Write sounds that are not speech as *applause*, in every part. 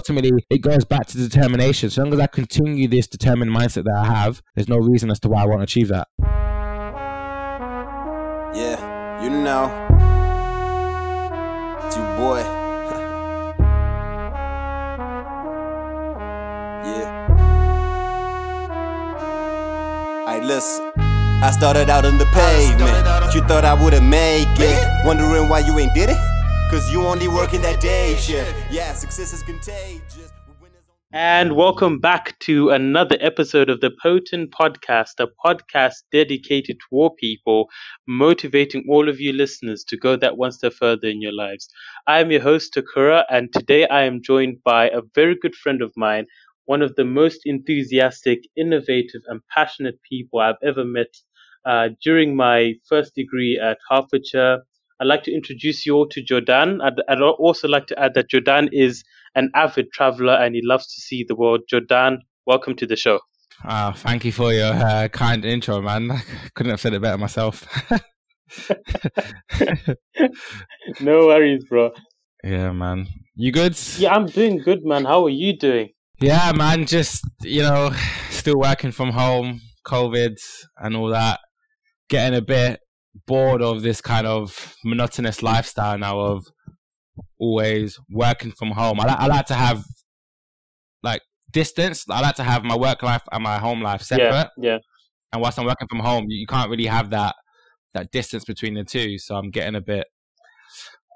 ultimately, it goes back to determination. So long as I continue this determined mindset that I have, there's no reason as to why I won't achieve that. Yeah, you know. It's your boy. *laughs* yeah. Alright, listen. I started out on the pavement. You thought I wouldn't make it. Wondering why you ain't did it? Cause you only working that day shift. Yeah, success is contagious. And welcome back to another episode of the Potent Podcast, a podcast dedicated to war people, motivating all of you listeners to go that one step further in your lives. I am your host, Takura, and today I am joined by a very good friend of mine, one of the most enthusiastic, innovative, and passionate people I've ever met uh, during my first degree at Hertfordshire. I'd like to introduce you all to Jordan. I'd, I'd also like to add that Jordan is an avid traveler and he loves to see the world. Jordan, welcome to the show. Uh, thank you for your uh, kind intro, man. *laughs* I couldn't have said it better myself. *laughs* no worries, bro. Yeah, man. You good? Yeah, I'm doing good, man. How are you doing? Yeah, man. Just, you know, *sighs* still working from home, COVID and all that. Getting a bit bored of this kind of monotonous lifestyle now of always working from home. I, li- I like to have like distance. I like to have my work life and my home life separate. Yeah, yeah. And whilst I'm working from home, you, you can't really have that that distance between the two. So I'm getting a bit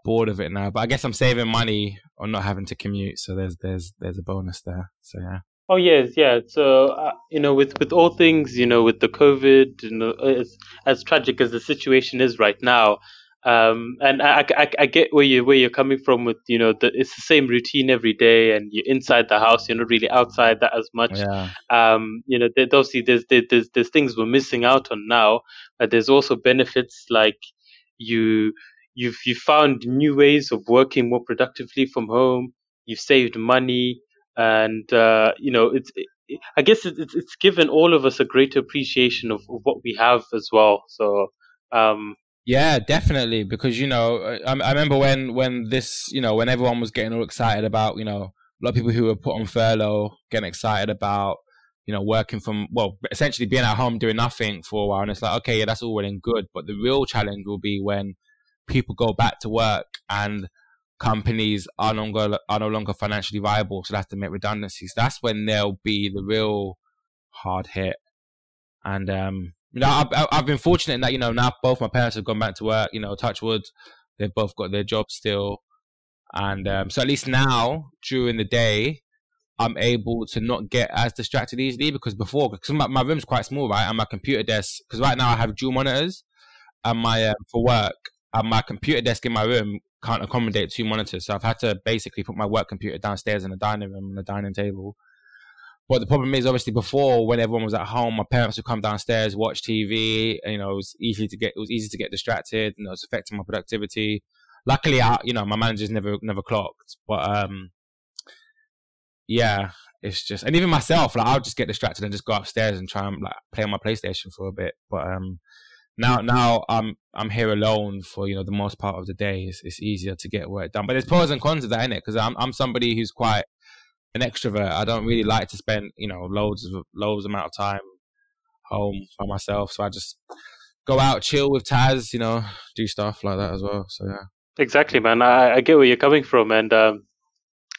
bored of it now. But I guess I'm saving money on not having to commute. So there's there's there's a bonus there. So yeah. Oh yes, yeah. So uh, you know, with with all things, you know, with the COVID, you know, as as tragic as the situation is right now, um, and I, I, I get where you where you're coming from with you know the, it's the same routine every day and you're inside the house you're not really outside that as much yeah. um, you know there, obviously there's, there's there's things we're missing out on now but there's also benefits like you you've you found new ways of working more productively from home you've saved money and uh, you know it's it, I guess it's it's given all of us a greater appreciation of, of what we have as well so um, yeah, definitely. Because you know, I, I remember when when this, you know, when everyone was getting all excited about, you know, a lot of people who were put on furlough getting excited about, you know, working from well, essentially being at home doing nothing for a while, and it's like, okay, yeah, that's all well and good, but the real challenge will be when people go back to work and companies are no longer are no longer financially viable, so they have to make redundancies. That's when there'll be the real hard hit. And um, you know, I've, I've been fortunate in that, you know, now both my parents have gone back to work, you know, touch wood, they've both got their jobs still. And um, so at least now, during the day, I'm able to not get as distracted easily because before, because my, my room's quite small, right? And my computer desk, because right now I have dual monitors and my, uh, for work, and my computer desk in my room can't accommodate two monitors. So I've had to basically put my work computer downstairs in the dining room on the dining table but the problem is, obviously, before when everyone was at home, my parents would come downstairs, watch TV. You know, it was easy to get it was easy to get distracted, and it was affecting my productivity. Luckily, I, you know, my managers never never clocked, but um, yeah, it's just, and even myself, like I'll just get distracted and just go upstairs and try and like play on my PlayStation for a bit. But um, now now I'm I'm here alone for you know the most part of the day. It's, it's easier to get work done, but there's pros and cons of that in it because I'm I'm somebody who's quite an extrovert. I don't really like to spend, you know, loads of loads amount of time home by myself. So I just go out, chill with Taz, you know, do stuff like that as well. So yeah. Exactly, man. I, I get where you're coming from, and um,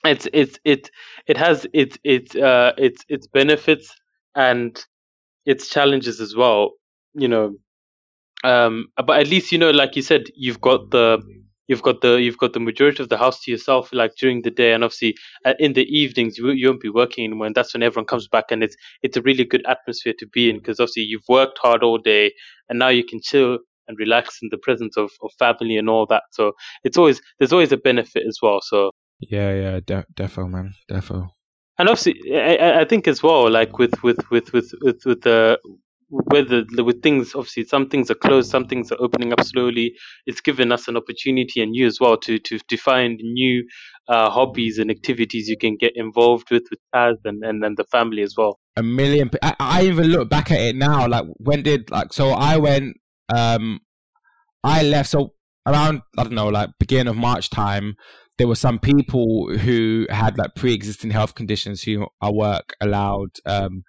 it's it's it it has its its uh its its benefits and its challenges as well. You know, um, but at least you know, like you said, you've got the you've got the you've got the majority of the house to yourself like during the day. And obviously uh, in the evenings you, you won't be working anymore and that's when everyone comes back. And it's it's a really good atmosphere to be in because obviously you've worked hard all day and now you can chill and relax in the presence of, of family and all that. So it's always there's always a benefit as well. So yeah yeah de- defo man defo. And obviously I, I think as well like with with with with with, with the whether with things obviously some things are closed some things are opening up slowly. It's given us an opportunity and you as well to to, to find new uh, hobbies and activities you can get involved with with Taz and, and, and the family as well. A million I, I even look back at it now like when did like so i went um i left so around i don't know like beginning of march time there were some people who had like pre-existing health conditions who our work allowed um,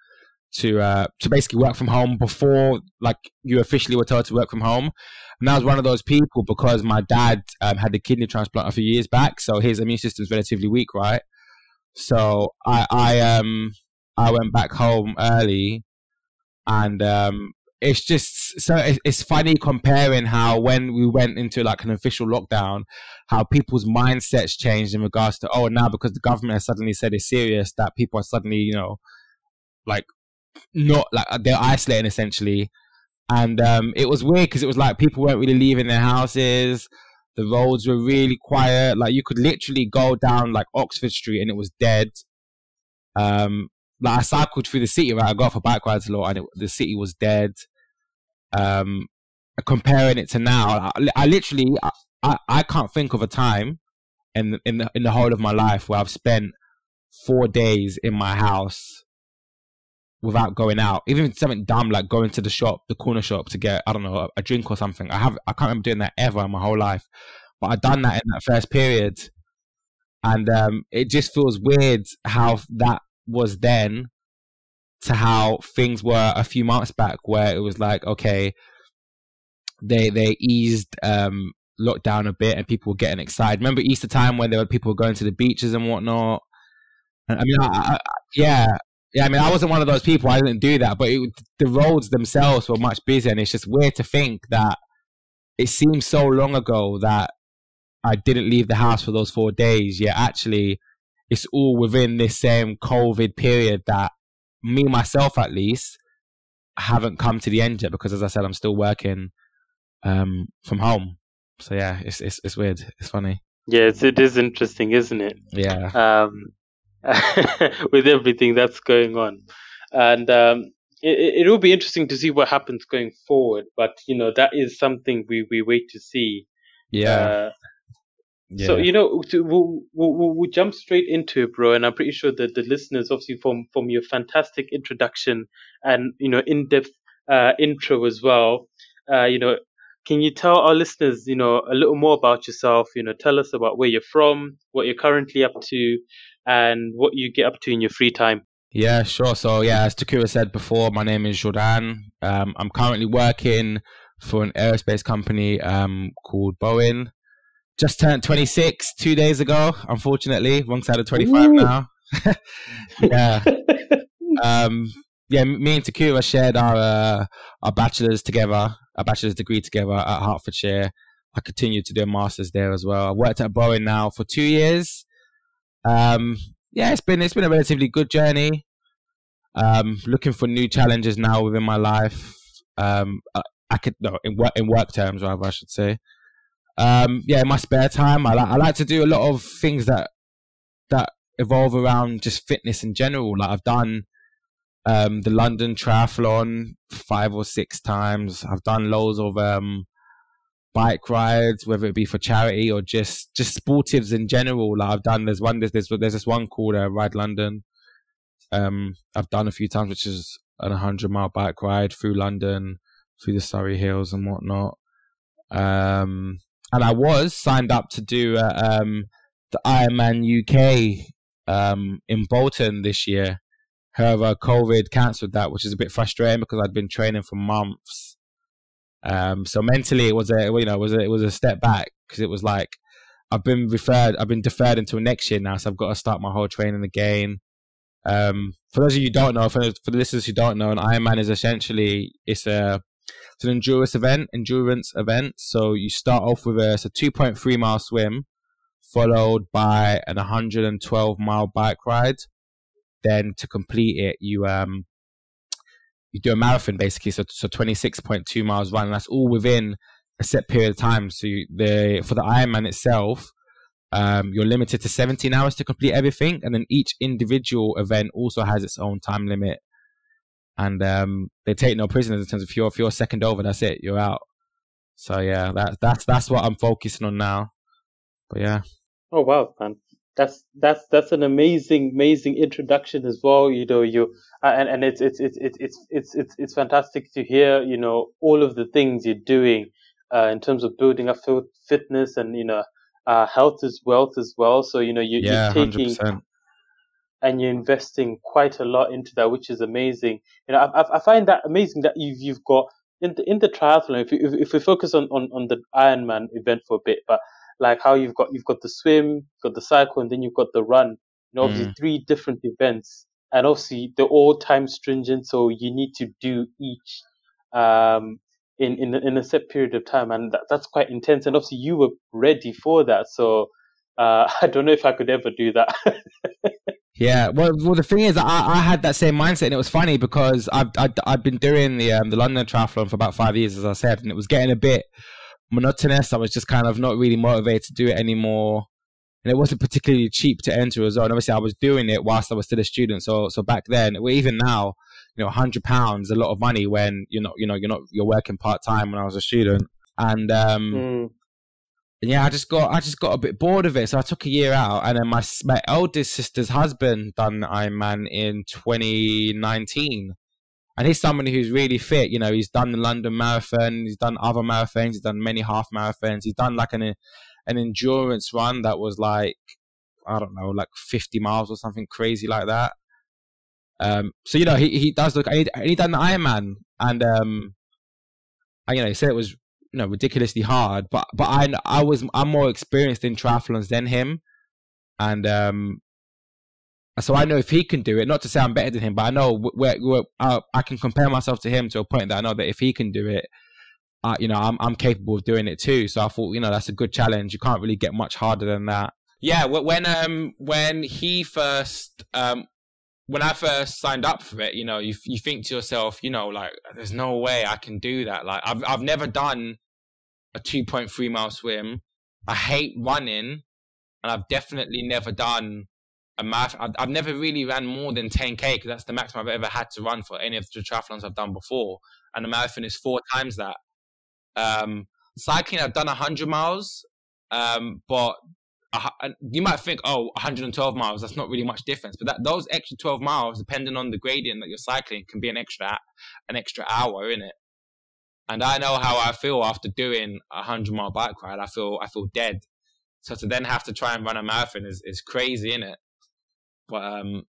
to uh, to basically work from home before like you officially were told to work from home. And I was one of those people because my dad um, had a kidney transplant a few years back, so his immune system is relatively weak, right? So I I um I went back home early, and um it's just so it's funny comparing how when we went into like an official lockdown, how people's mindsets changed in regards to oh now because the government has suddenly said it's serious that people are suddenly you know like not like they're isolating essentially, and um, it was weird because it was like people weren't really leaving their houses. The roads were really quiet. Like you could literally go down like Oxford Street and it was dead. Um, like I cycled through the city, right? I got off for bike rides a lot, and it, the city was dead. Um, comparing it to now, I, I literally, I, I can't think of a time in in the, in the whole of my life where I've spent four days in my house without going out. Even something dumb like going to the shop, the corner shop, to get I don't know a, drink or something. I have I can't remember doing that ever in my whole life, but I've done that in that first period, and um, it just feels weird how that was then to how things were a few months back where it was like okay they they eased um lockdown a bit and people were getting excited. Remember easter time when there were people going to the beaches and whatnot? I mean I, I, yeah yeah i mean i wasn't one of those people i didn't do that but it, the roads themselves were much busier and it's just weird to think that it seems so long ago that i didn't leave the house for those four days yet actually it's all within this same COVID period that me myself at least haven't come to the end yet because as I said I'm still working um, from home. So yeah, it's it's it's weird. It's funny. Yes, it is interesting, isn't it? Yeah. Um, *laughs* with everything that's going on, and um, it, it will be interesting to see what happens going forward. But you know, that is something we we wait to see. Yeah. Uh, yeah. So you know, we'll, we'll, we'll jump straight into it, bro. And I'm pretty sure that the listeners, obviously, from from your fantastic introduction and you know in-depth uh, intro as well, uh, you know, can you tell our listeners, you know, a little more about yourself? You know, tell us about where you're from, what you're currently up to, and what you get up to in your free time. Yeah, sure. So yeah, as Takura said before, my name is Jordan. Um, I'm currently working for an aerospace company um, called Boeing just turned 26 two days ago. Unfortunately, wrong side of 25 Ooh. now. *laughs* yeah. *laughs* um, yeah, me and Takura shared our uh, our bachelor's together, our bachelor's degree together at Hertfordshire. I continued to do a master's there as well. I worked at Boeing now for two years. Um, yeah, it's been it's been a relatively good journey. Um, looking for new challenges now within my life. Um, I, I could no in work in work terms rather I should say um, yeah, in my spare time, I like I like to do a lot of things that that evolve around just fitness in general. Like I've done um, the London Triathlon five or six times. I've done loads of um, bike rides, whether it be for charity or just just sportives in general. Like I've done there's one there's there's, there's this one called uh, Ride London. Um, I've done a few times, which is an 100 mile bike ride through London, through the Surrey Hills and whatnot. Um, and I was signed up to do uh, um, the Ironman UK um, in Bolton this year. However, COVID cancelled that, which is a bit frustrating because I'd been training for months. Um, so mentally, it was a you know it was a, it was a step back because it was like I've been referred, I've been deferred until next year now, so I've got to start my whole training again. Um, for those of you who don't know, for, for the listeners who don't know, an Ironman is essentially it's a it's an endurance event, endurance event. So you start off with a, a 2.3 mile swim, followed by an 112 mile bike ride. Then to complete it, you um you do a marathon basically. So so 26.2 miles run. And that's all within a set period of time. So you, the for the Ironman itself, um, you're limited to 17 hours to complete everything, and then each individual event also has its own time limit and um, they take no prisoners in terms of if you're if you're second over, that's it, you're out. So yeah, that that's that's what I'm focusing on now. But yeah. Oh wow, man, that's that's that's an amazing amazing introduction as well. You know, you uh, and and it's it's it's it's it's it's it's fantastic to hear. You know, all of the things you're doing uh, in terms of building up fitness and you know uh, health is wealth as well. So you know you, Yeah, you're taking percent. and you're investing quite a lot into that, which is amazing. You know, I, I I find that amazing that you've you've got in the in the triathlon. If you, if, if we focus on, on on the Ironman event for a bit, but like how you've got you've got the swim, you've got the cycle, and then you've got the run. You know, obviously three different events, and obviously they're all time stringent, so you need to do each um in in a- in a set period of time, and that, that's quite intense. And obviously you were ready for that, so. Uh, *laughs* I don't know if I could ever do that. Yeah, *laughs* well, well, the thing is, I, I had that same mindset, and it was funny because I've I've, I've been doing the um, the London Triathlon for about five years, as I said, and it was getting a bit monotonous. I was just kind of not really motivated to do it anymore, and it wasn't particularly cheap to enter as well. And obviously, I was doing it whilst I was still a student. So so back then, well, even now, you know, hundred pounds a lot of money when you're not you know you're not you're working part time when I was a student, and um. Mm. Yeah, I just got I just got a bit bored of it, so I took a year out, and then my my eldest sister's husband done Ironman in 2019, and he's somebody who's really fit. You know, he's done the London Marathon, he's done other marathons, he's done many half marathons, he's done like an an endurance run that was like I don't know, like 50 miles or something crazy like that. Um, so you know, he he does look, and he, he done the Ironman, and um, and, you know, he said it was you know ridiculously hard but but i i was i'm more experienced in triathlons than him and um so i know if he can do it not to say i'm better than him but i know where, uh, i can compare myself to him to a point that i know that if he can do it uh, you know I'm, I'm capable of doing it too so i thought you know that's a good challenge you can't really get much harder than that yeah when um when he first um when I first signed up for it, you know, you you think to yourself, you know, like there's no way I can do that. Like I've I've never done a 2.3 mile swim. I hate running, and I've definitely never done a marathon. I've, I've never really ran more than 10k because that's the maximum I've ever had to run for any of the triathlons I've done before, and the marathon is four times that. Um, cycling, I've done 100 miles, um, but you might think, oh, 112 miles, that's not really much difference. But that those extra 12 miles, depending on the gradient that you're cycling, can be an extra an extra hour in it. And I know how I feel after doing a 100 mile bike ride. I feel I feel dead. So to then have to try and run a marathon is, is crazy, in it? But um,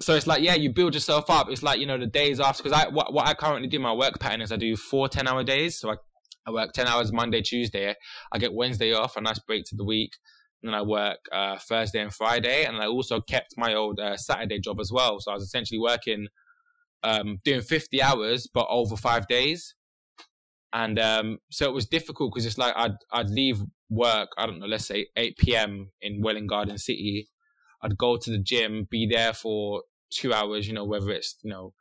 so it's like yeah, you build yourself up. It's like you know the days after because I what, what I currently do my work pattern is I do four 10 hour days. So I I work 10 hours Monday, Tuesday. I get Wednesday off, a nice break to the week. And then I work uh, Thursday and Friday. And I also kept my old uh, Saturday job as well. So I was essentially working, um, doing 50 hours, but over five days. And um, so it was difficult because it's like I'd, I'd leave work, I don't know, let's say 8 p.m. in Welwyn Garden City. I'd go to the gym, be there for two hours, you know, whether it's, you know,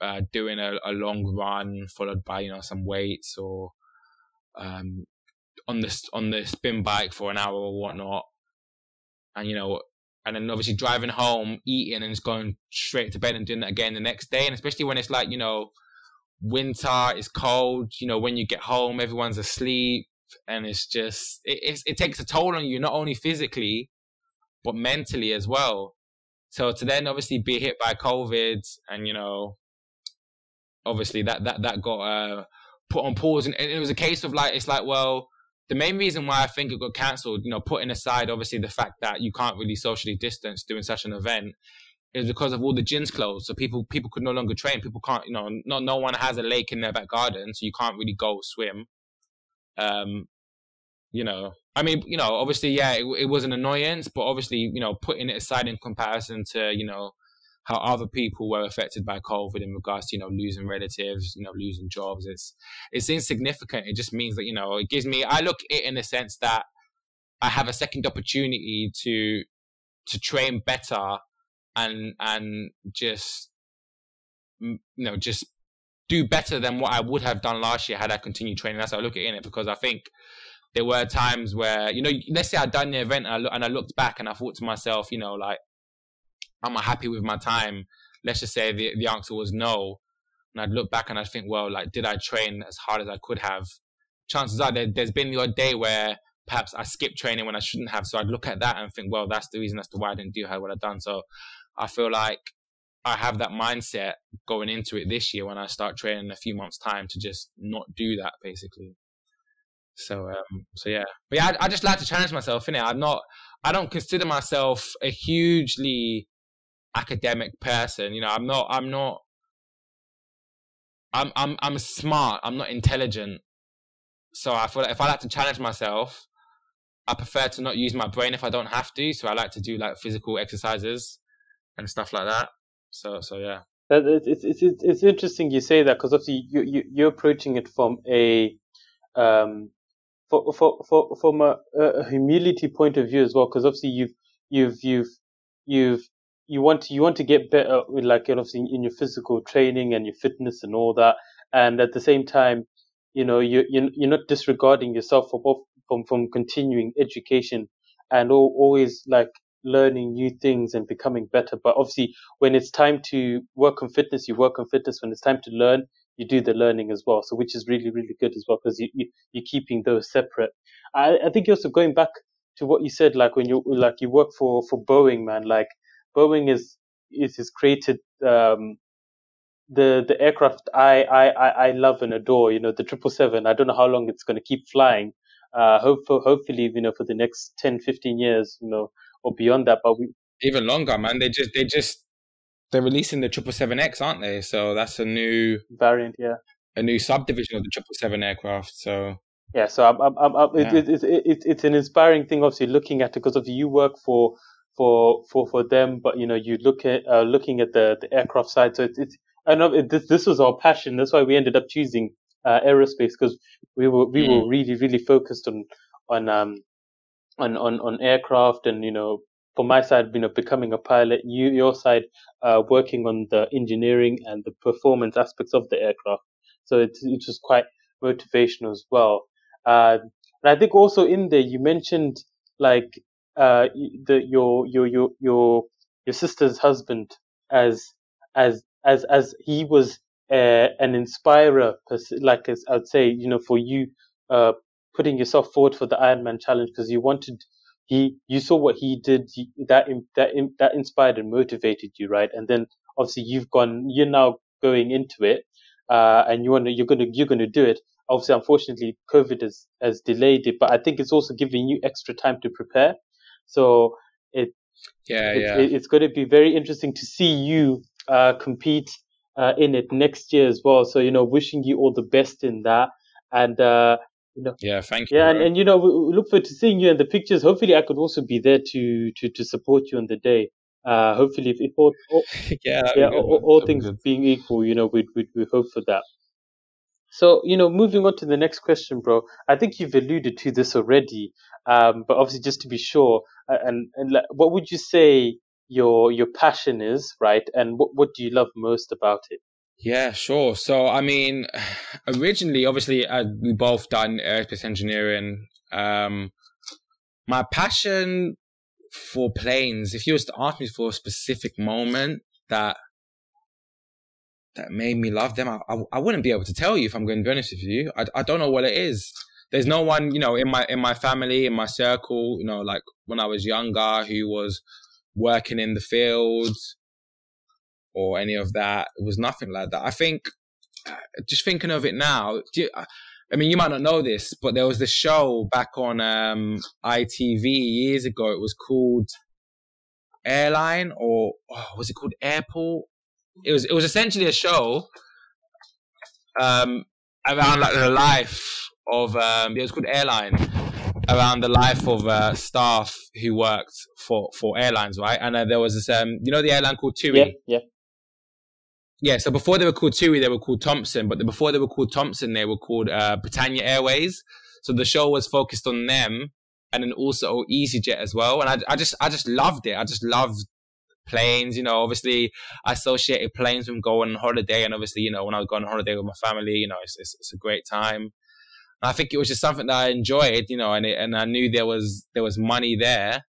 uh, doing a, a long run followed by, you know, some weights or um, on the on the spin bike for an hour or whatnot, and you know, and then obviously driving home, eating, and just going straight to bed and doing that again the next day. And especially when it's like you know, winter, it's cold. You know, when you get home, everyone's asleep, and it's just it it's, it takes a toll on you not only physically, but mentally as well. So to then obviously be hit by COVID, and you know, obviously that that that got uh put on pause and, and it was a case of like it's like well the main reason why I think it got cancelled, you know, putting aside obviously the fact that you can't really socially distance doing such an event, is because of all the gyms closed. So people people could no longer train. People can't, you know, no no one has a lake in their back garden, so you can't really go swim. Um, you know, I mean, you know, obviously, yeah, it, it was an annoyance, but obviously, you know, putting it aside in comparison to, you know, how other people were affected by COVID in regards to, you know, losing relatives, you know, losing jobs. It's it's insignificant. It just means that, you know, it gives me I look at it in the sense that I have a second opportunity to to train better and and just you know, just do better than what I would have done last year had I continued training. That's how I look at it because I think there were times where, you know, let's say I'd done the event and I, and I looked back and I thought to myself, you know, like, am I happy with my time? Let's just say the, the answer was no. And I'd look back and I'd think, well, like, did I train as hard as I could have? Chances are there, there's been the odd day where perhaps I skipped training when I shouldn't have. So I'd look at that and think, well, that's the reason as to why I didn't do how what I've done. So I feel like I have that mindset going into it this year when I start training in a few months' time to just not do that, basically. So um, so yeah, but yeah, I, I just like to challenge myself in it. I'm not. I don't consider myself a hugely academic person. You know, I'm not. I'm not. I'm I'm I'm smart. I'm not intelligent. So I feel like if I like to challenge myself, I prefer to not use my brain if I don't have to. So I like to do like physical exercises and stuff like that. So so yeah. It's it's it's, it's interesting you say that because obviously you, you you're approaching it from a um for for, for from a, a humility point of view as well because obviously you've you've you've you've you want to you want to get better with like obviously in your physical training and your fitness and all that. And at the same time you know you you're not disregarding yourself from from from continuing education and all, always like learning new things and becoming better. But obviously when it's time to work on fitness you work on fitness. When it's time to learn you do the learning as well so which is really really good as well because you, you you're keeping those separate I, I think also going back to what you said like when you like you work for for boeing man like boeing is is created um the the aircraft I, I, I love and adore. You know, the triple seven. I don't know how long it's going to keep flying. Uh, hope for, hopefully, you know, for the next 10, 15 years, you know, or beyond that. But we even longer, man. They just they just they're releasing the triple seven X, aren't they? So that's a new variant, yeah, a new subdivision of the triple seven aircraft. So yeah, so I'm, I'm, I'm, yeah. It, it, it, it, it's an inspiring thing, obviously, looking at it because of you work for for for for them, but you know, you look at uh, looking at the the aircraft side. So it's, it's I know this this was our passion. That's why we ended up choosing uh, aerospace because we were we mm. were really really focused on on um on on on aircraft and you know for my side you know becoming a pilot you your side uh, working on the engineering and the performance aspects of the aircraft. So it was quite motivational as well. Uh, and I think also in there you mentioned like uh the your your your your your sister's husband as as as as he was uh, an inspirer, like as I would say, you know, for you uh, putting yourself forward for the Ironman challenge because you wanted he you saw what he did that that that inspired and motivated you, right? And then obviously you've gone, you're now going into it, uh, and you want to, you're gonna you're gonna do it. Obviously, unfortunately, COVID has has delayed it, but I think it's also giving you extra time to prepare. So it yeah, it's, yeah. It, it's going to be very interesting to see you uh, compete uh, in it next year as well. So you know, wishing you all the best in that, and uh, you know, yeah, thank you. Yeah, and, and, you know, we, look forward to seeing you in the pictures. Hopefully, I could also be there to to to support you on the day. Uh, hopefully, if, if all, all *laughs* yeah, yeah, all, all things being equal, you know, we we we hope for that. So, you know, moving on to the next question, bro. I think you've alluded to this already, um, but obviously, just to be sure, uh, and and what would you say your your passion is, right? And what what do you love most about it? Yeah, sure. So, I mean, originally, obviously, uh, we both done aerospace engineering. Um, my passion for planes, if you was to ask me for a specific moment that that made me love them, I, I, I wouldn't be able to tell you if I'm going to be honest with you. I, I don't know what it is. There's no one, you know, in my in my family, in my circle, you know, like when I was younger, who was working in the field or any of that. It was nothing like that. I think, uh, just thinking of it now, you, I mean, you might not know this, but there was this show back on um, ITV years ago. It was called Airline, or oh, was it called Airport? It was. It was essentially a show um, around like the life of. Um, it was called Airline, around the life of uh, staff who worked for for airlines, right? And uh, there was this, um, you know, the airline called TUI. Yeah, yeah. Yeah, so before they were called TUI, they were called Thomson, but before they were called Thomson, they were called uh, Britannia Airways. So the show was focused on them, and then also EasyJet as well. And I, I just, I just loved it. I just loved planes. You know, obviously, I associated planes with going on holiday, and obviously, you know, when I was going on holiday with my family, you know, it's, it's, it's a great time. I think it was just something that I enjoyed, you know, and it, and I knew there was there was money there,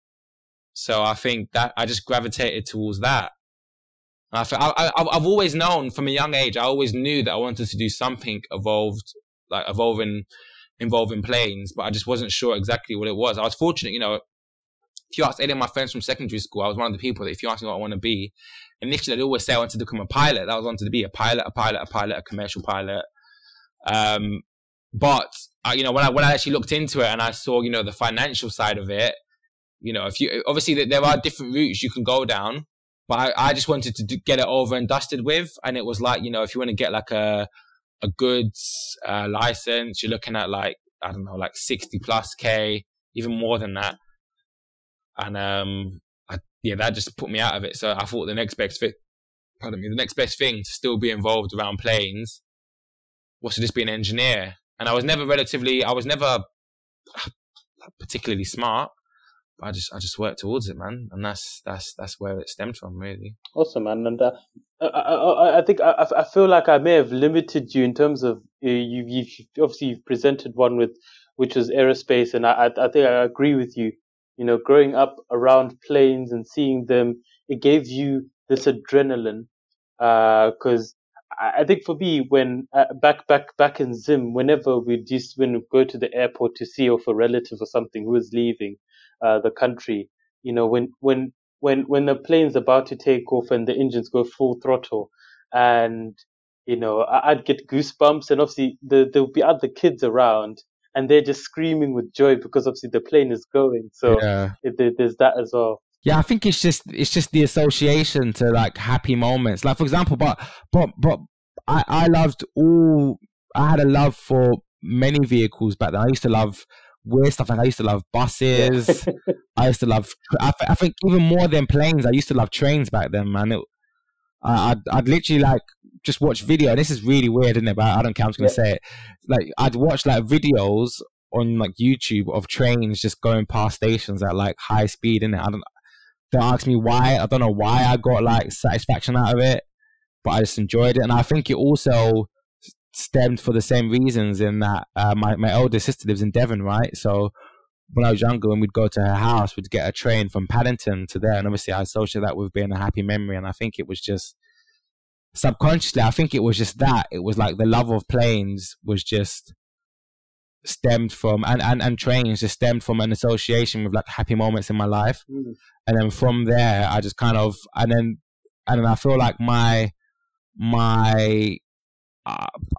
so I think that I just gravitated towards that. I, I, I've always known from a young age. I always knew that I wanted to do something evolved, like evolving, involving planes, but I just wasn't sure exactly what it was. I was fortunate, you know. If you ask any of my friends from secondary school, I was one of the people that if you ask me what I want to be, initially I'd always say I wanted to become a pilot. That was wanted to be a pilot, a pilot, a pilot, a commercial pilot. Um, but uh, you know, when I when I actually looked into it and I saw you know the financial side of it, you know, if you obviously there are different routes you can go down, but I, I just wanted to do, get it over and dusted with, and it was like you know if you want to get like a a goods uh, license, you're looking at like I don't know like sixty plus k, even more than that, and um, I, yeah, that just put me out of it. So I thought the next best fit, pardon me, the next best thing to still be involved around planes was to just be an engineer. And I was never relatively, I was never particularly smart. I just I just worked towards it, man, and that's that's that's where it stemmed from, really. Awesome, man, and uh, I, I I think I I feel like I may have limited you in terms of uh, you you obviously you've presented one with which was aerospace, and I I think I agree with you. You know, growing up around planes and seeing them, it gave you this adrenaline, because uh, I think for me, when uh, back back back in Zim, whenever we just when we go to the airport to see off a relative or something who is leaving, uh, the country. You know, when when when when the plane's about to take off and the engines go full throttle, and you know, I'd get goosebumps, and obviously the, there'll be other kids around, and they're just screaming with joy because obviously the plane is going. So yeah. it, there's that as well. Yeah, I think it's just it's just the association to like happy moments. Like for example, but but but I I loved all. I had a love for many vehicles back then. I used to love weird stuff. Like I used to love buses. Yeah. *laughs* I used to love. I, I, think even more than planes, I used to love trains back then, man. It, I, I'd, I'd literally like just watch video. This is really weird, isn't it? But I don't care. I'm just gonna yeah. say it. Like I'd watch like videos on like YouTube of trains just going past stations at like high speed, innit? I don't. Don't ask me why. I don't know why I got like satisfaction out of it, but I just enjoyed it, and I think it also stemmed for the same reasons in that uh, my, my older sister lives in Devon, right? So when I was younger, when we'd go to her house, we'd get a train from Paddington to there. And obviously, I associate that with being a happy memory. And I think it was just subconsciously, I think it was just that. It was like the love of planes was just stemmed from, and, and, and trains just stemmed from an association with like happy moments in my life. Mm. And then from there, I just kind of, and then, and then I feel like my, my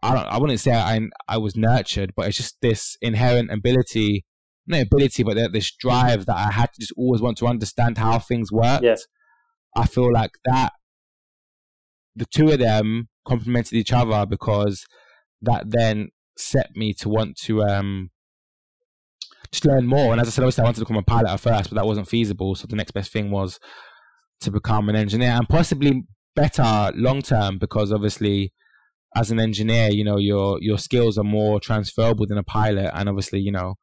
I don't, I wouldn't say I I was nurtured, but it's just this inherent ability, not ability, but this drive that I had to just always want to understand how things worked. Yeah. I feel like that the two of them complemented each other because that then set me to want to um just learn more. And as I said, obviously I wanted to become a pilot at first, but that wasn't feasible. So the next best thing was to become an engineer and possibly better long term because obviously as an engineer, you know, your your skills are more transferable than a pilot, and obviously, you know,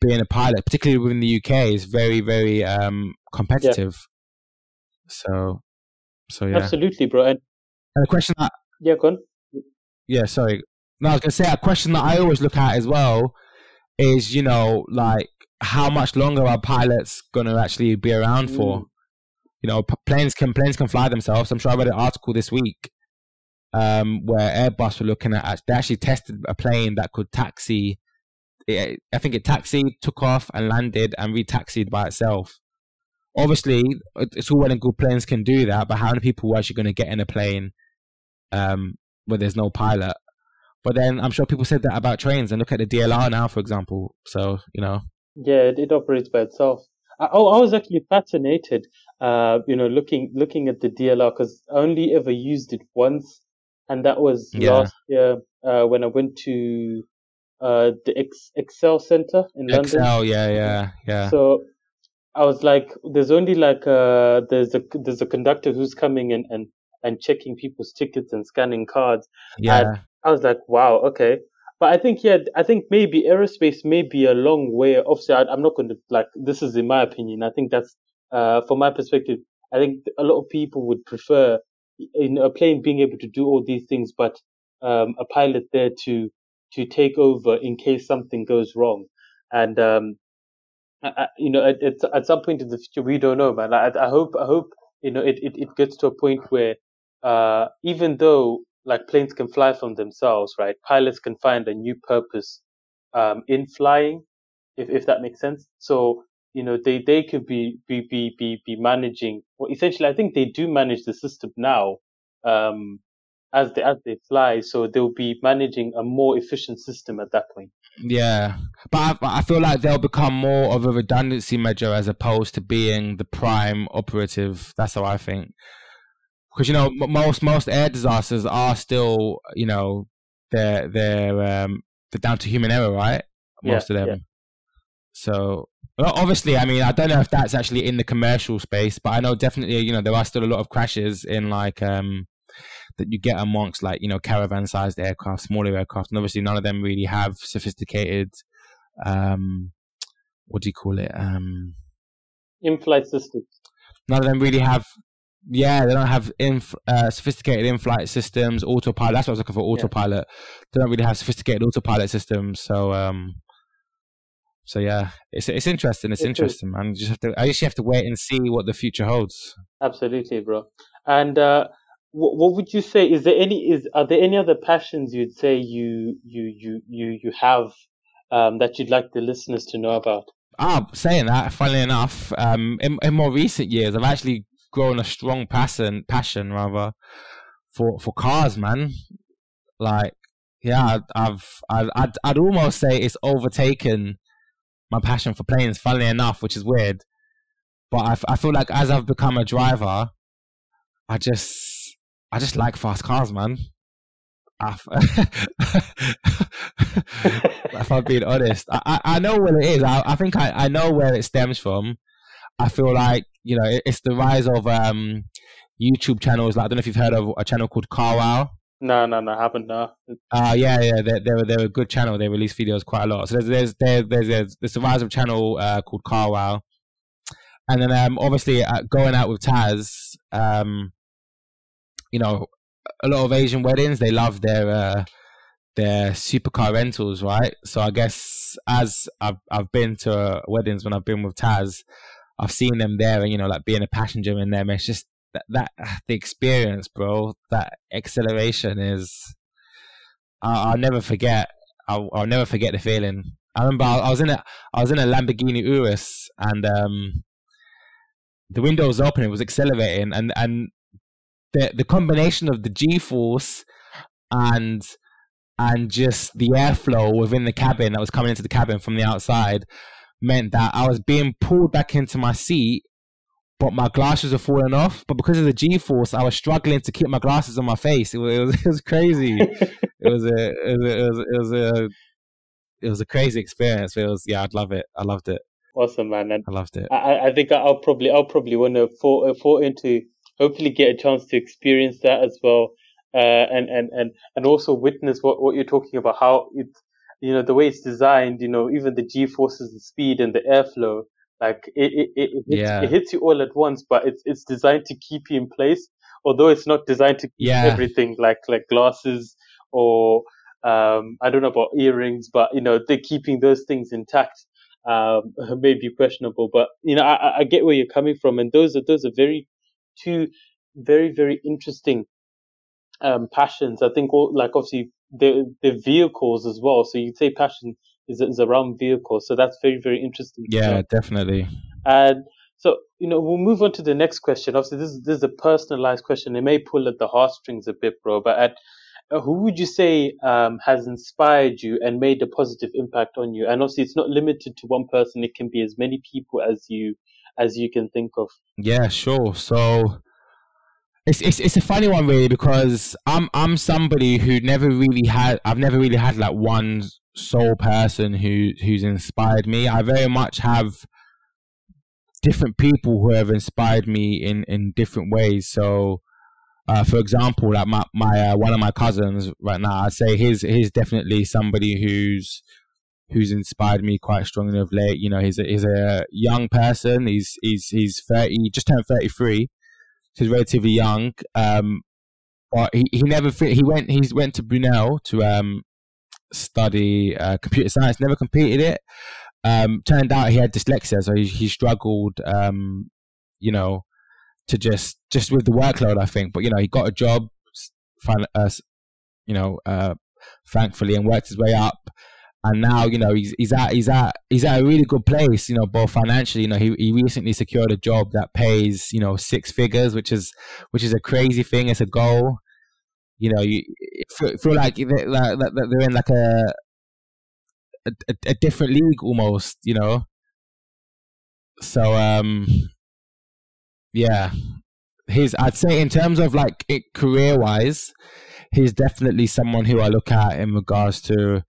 being a pilot, particularly within the UK, is very very um, competitive. Yeah. So, so yeah, absolutely, bro. And, and a question that yeah, go on. Yeah, sorry. No, I was gonna say a question that I always look at as well is, you know, like how much longer are pilots gonna actually be around mm. for? You know, planes can planes can fly themselves. I'm sure I read an article this week um, where Airbus were looking at. They actually tested a plane that could taxi. It, I think it taxied, took off, and landed, and retaxied by itself. Obviously, it's all well and good planes can do that, but how many people are actually going to get in a plane um, where there's no pilot? But then I'm sure people said that about trains, and look at the DLR now, for example. So you know, yeah, it, it operates by itself. I, oh, I was actually fascinated, uh, you know, looking looking at the DLR because I only ever used it once and that was yeah. last year uh, when I went to uh, the Ex- ExCeL Center in London. ExCeL, yeah, yeah, yeah. So I was like, there's only like uh, there's a there's a conductor who's coming in and and checking people's tickets and scanning cards. Yeah. And I was like, wow, okay. But I think yeah, I think maybe aerospace may be a long way. Obviously, I, I'm not going to like this is in my opinion. I think that's uh, from my perspective. I think a lot of people would prefer in a plane being able to do all these things, but um, a pilot there to to take over in case something goes wrong. And um, I, you know, at, at, some point in the future, we don't know, man. I, I hope I hope you know it, it, it gets to a point where uh, even though like planes can fly from themselves, right? Pilots can find a new purpose um, in flying, if if that makes sense. So you know they they could be be be be, be managing well essentially i think they do manage the system now um as they as they fly. So they'll be managing a more efficient system at that point. Yeah, but I, I feel like they'll become more of a redundancy measure as opposed to being the prime operative. That's how I think. Because you know most most air disasters are still you know they're they're um they're down to human error, right? Most yeah, of them. Yeah. So well, obviously, I mean, I don't know if that's actually in the commercial space, but I know definitely, you know, there are still a lot of crashes in like um that you get amongst like you know caravan-sized aircraft, smaller aircraft, and obviously none of them really have sophisticated, um, what do you call it, um, in-flight systems. None of them really have. Yeah, they don't have inf- uh, sophisticated in-flight systems, autopilot. That's what I was looking for. Autopilot. Yeah. They don't really have sophisticated autopilot systems. So, um, so yeah, it's it's interesting. It's it interesting, man. You just have to. I just have to wait and see what the future holds. Absolutely, bro. And uh, what, what would you say? Is there any? Is are there any other passions you'd say you you you you you have um, that you'd like the listeners to know about? Ah, saying that, funnily enough, um, in, in more recent years, I've actually grown a strong passion, passion rather, for for cars, man. Like, yeah, I've, I've I'd, I'd almost say it's overtaken my passion for planes. Funnily enough, which is weird, but I, I feel like as I've become a driver, I just I just like fast cars, man. *laughs* if I'm being honest, I, I know what it is. I, I think I, I know where it stems from. I feel like you know it's the rise of um, YouTube channels. Like I don't know if you've heard of a channel called CarWow. No, no, no, haven't. No. Uh yeah, yeah, they're they're they're a good channel. They release videos quite a lot. So there's there's there's there's, there's, a rise of channel uh, called CarWow, and then um obviously uh, going out with Taz um you know, a lot of Asian weddings they love their uh, their supercar rentals, right? So I guess as I've I've been to weddings when I've been with Taz, I've seen them there, and you know, like being a passenger in them, it's just that, that the experience, bro. That acceleration is, I'll, I'll never forget. I'll, I'll, never forget the feeling. I remember I, I was in a I was in a Lamborghini Urus, and um, the window was open. It was accelerating, and and the the combination of the G force and and just the airflow within the cabin that was coming into the cabin from the outside meant that I was being pulled back into my seat, but my glasses were falling off. But because of the G force, I was struggling to keep my glasses on my face. It was it was, *laughs* it was crazy. it was a it was a, it was, it was a it was a crazy experience. It was yeah, I'd love it. I loved it. Awesome, man. And I loved it. I, I think I'll probably I'll probably want to fall, fall into hopefully get a chance to experience that as well. Uh, and, and, and, and also witness what, what you're talking about, how it's, you know, the way it's designed, you know, even the G forces, the speed and the airflow, like it, it, it, it, hits, yeah. it hits you all at once, but it's, it's designed to keep you in place. Although it's not designed to keep yeah. everything like, like glasses or, um, I don't know about earrings, but you know, they're keeping those things intact. Um, *laughs* may be questionable, but you know, I, I get where you're coming from, and those are those are very two very very interesting um, passions. I think all, like obviously the the vehicles as well. So you say passion is is around vehicles. So that's very very interesting. Yeah, definitely. And so you know we'll move on to the next question. Obviously this is this is a personalized question. It may pull at the heartstrings a bit, bro. But at uh, who would you say um, has inspired you and made a positive impact on you? And obviously, it's not limited to one person; it can be as many people as you as you can think of. Yeah, sure. So it's it's it's a funny one really because I'm I'm somebody who never really had I've never really had like one sole person who who's inspired me. I very much have different people who have inspired me in in different ways. So uh, for example, like my my uh, one of my cousins right now, I'd say he's he's definitely somebody who's who's inspired me quite strongly of late. You know, he's a, he's a young person. He's he's he's thirty, just turned thirty three. So he's relatively young. Um, but he, he never he went he went to Brunel to um study uh, computer science. Never completed it. Um, turned out he had dyslexia, so he, he struggled. Um, you know, to just just with the workload, I think. But you know, he got a job. Find, uh, you know, uh, thankfully, and worked his way up and now you know he's he's at he's at he's at a really good place you know both financially you know he, he recently secured a job that pays you know six figures which is which is a crazy thing it's a goal you know, you feel, feel like they're, they're in like a, a a different league almost, you know. So um, yeah, he's I'd say in terms of like career wise, he's definitely someone who I look at in regards to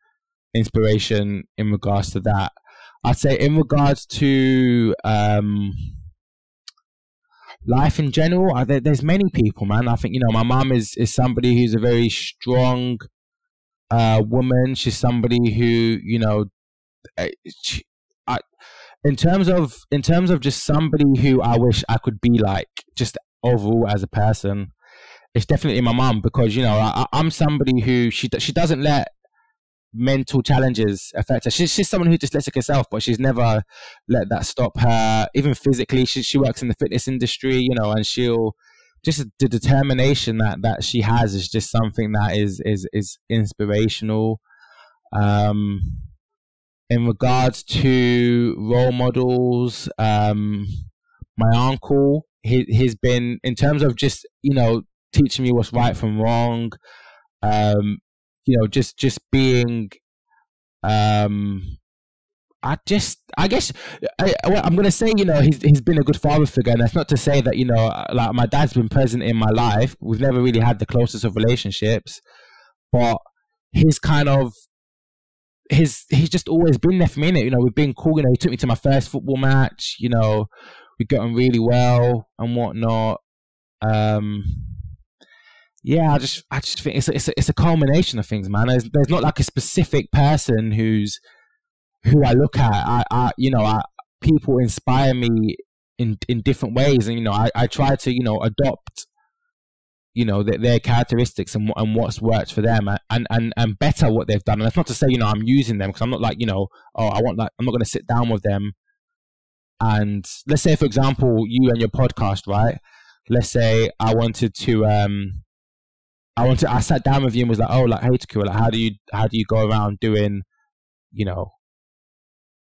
inspiration. In regards to that, I'd say in regards to um life in general, I, there, there's many people, man. I think you know my mom is is somebody who's a very strong uh, woman. She's somebody who you know, eh, she, I, in terms of in terms of just somebody who I wish I could be like, just overall as a person. It's definitely my mom because you know I, I'm somebody who she she doesn't let mental challenges affect her. She's, she's someone who's dyslexic herself, but she's never let that stop her. Even physically, she she works in the fitness industry, you know, and she'll just the determination that that she has is just something that is is is inspirational. Um, in regards to role models, um, my uncle, he he's been in terms of just you know teaching me what's right from wrong. Um, you know, just just being, um, I just, I guess, I, am to say, you know, he's he's been a good father figure, and that's not to say that you know, like my dad's been present in my life. We've never really had the closest of relationships, but his kind of his he's just always been there for me. You know, we've been cool. You know, he took me to my first football match. You know, we got on really well and whatnot. Um, yeah, I just I just think it's a, it's a, it's a culmination of things, man. There's there's not like a specific person who's who I look at. I, I you know, I, people inspire me in in different ways, and you know, I, I try to you know adopt you know their, their characteristics and and what's worked for them, and and and better what they've done. And that's not to say you know I'm using them because I'm not like you know oh I want like I'm not going to sit down with them and let's say for example you and your podcast right let's say i wanted to um I wanted. I sat down with you and was like, "Oh, like, hey, Takura, like, how do you how do you go around doing, you know,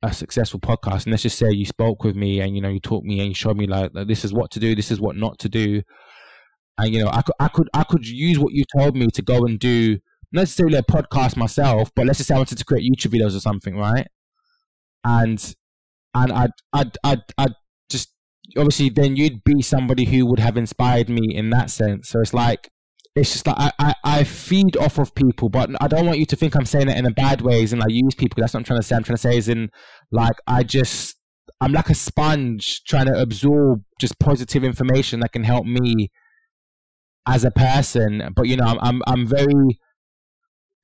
a successful podcast?" And let's just say you spoke with me and you know you taught me and you showed me like, like this is what to do, this is what not to do, and you know, I could I could I could use what you told me to go and do not necessarily a podcast myself, but let's just say I wanted to create YouTube videos or something, right? And and I'd I'd I'd, I'd just obviously then you'd be somebody who would have inspired me in that sense. So it's like it's just like I, I, I feed off of people, but I don't want you to think I'm saying it in a bad ways and I use people. That's not what I'm trying to say. I'm trying to say is in like I just I'm like a sponge trying to absorb just positive information that can help me as a person. But you know, I'm I'm, I'm very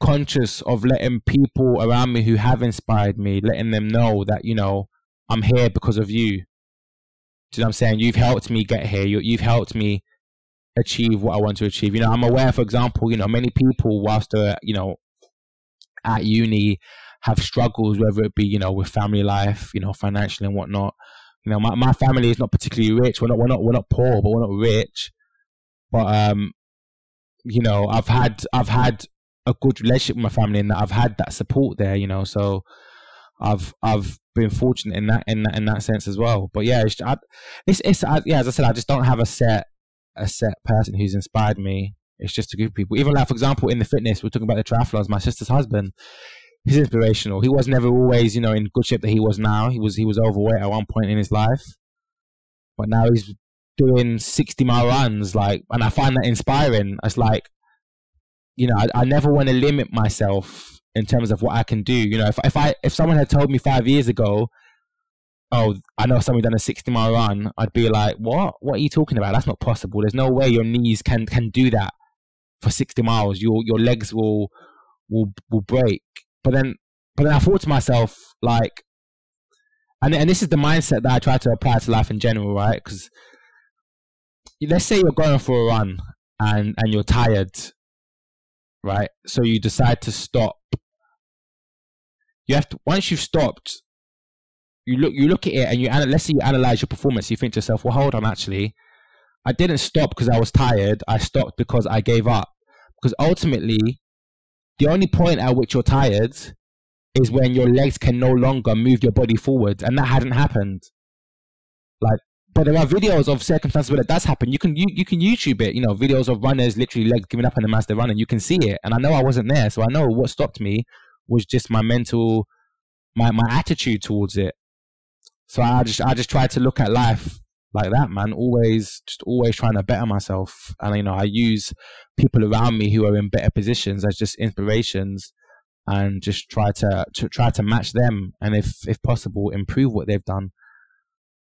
conscious of letting people around me who have inspired me, letting them know that you know I'm here because of you. Do you know what I'm saying? You've helped me get here. You, you've helped me achieve what I want to achieve. You know, I'm aware, for example, you know, many people whilst they're, you know, at uni have struggles, whether it be, you know, with family life, you know, financially and whatnot. You know, my, my family is not particularly rich. We're not, we're not, we're not poor, but we're not rich. But, um, you know, I've had, I've had a good relationship with my family and I've had that support there, you know, so I've, I've been fortunate in that, in that, in that sense as well. But yeah, it's, I, it's, it's I, yeah, as I said, I just don't have a set a set person who's inspired me. It's just a group of people. Even like, for example, in the fitness, we're talking about the triathlons. My sister's husband, he's inspirational. He was never always, you know, in good shape that he was now. He was he was overweight at one point in his life, but now he's doing sixty mile runs. Like, and I find that inspiring. It's like, you know, I, I never want to limit myself in terms of what I can do. You know, if if I if someone had told me five years ago oh, I know somebody done a 60 mile run, I'd be like, what? What are you talking about? That's not possible. There's no way your knees can can do that for 60 miles. Your your legs will will will break. But then but then I thought to myself like and and this is the mindset that I try to apply to life in general, right? Because let's say you're going for a run and and you're tired, right? So you decide to stop. You have to once you've stopped, you look you look at it and you let's say you analyze your performance you think to yourself well hold on actually i didn't stop because i was tired i stopped because i gave up because ultimately the only point at which you're tired is when your legs can no longer move your body forward and that hadn't happened like but there are videos of circumstances where it does happen. You can you, you can YouTube it. You know, videos of runners literally legs giving up on the master run, and you can see it. And I know I wasn't there, so I know what stopped me was just my mental, my my attitude towards it. So I just I just tried to look at life like that, man. Always just always trying to better myself, and you know I use people around me who are in better positions as just inspirations, and just try to, to try to match them, and if if possible, improve what they've done.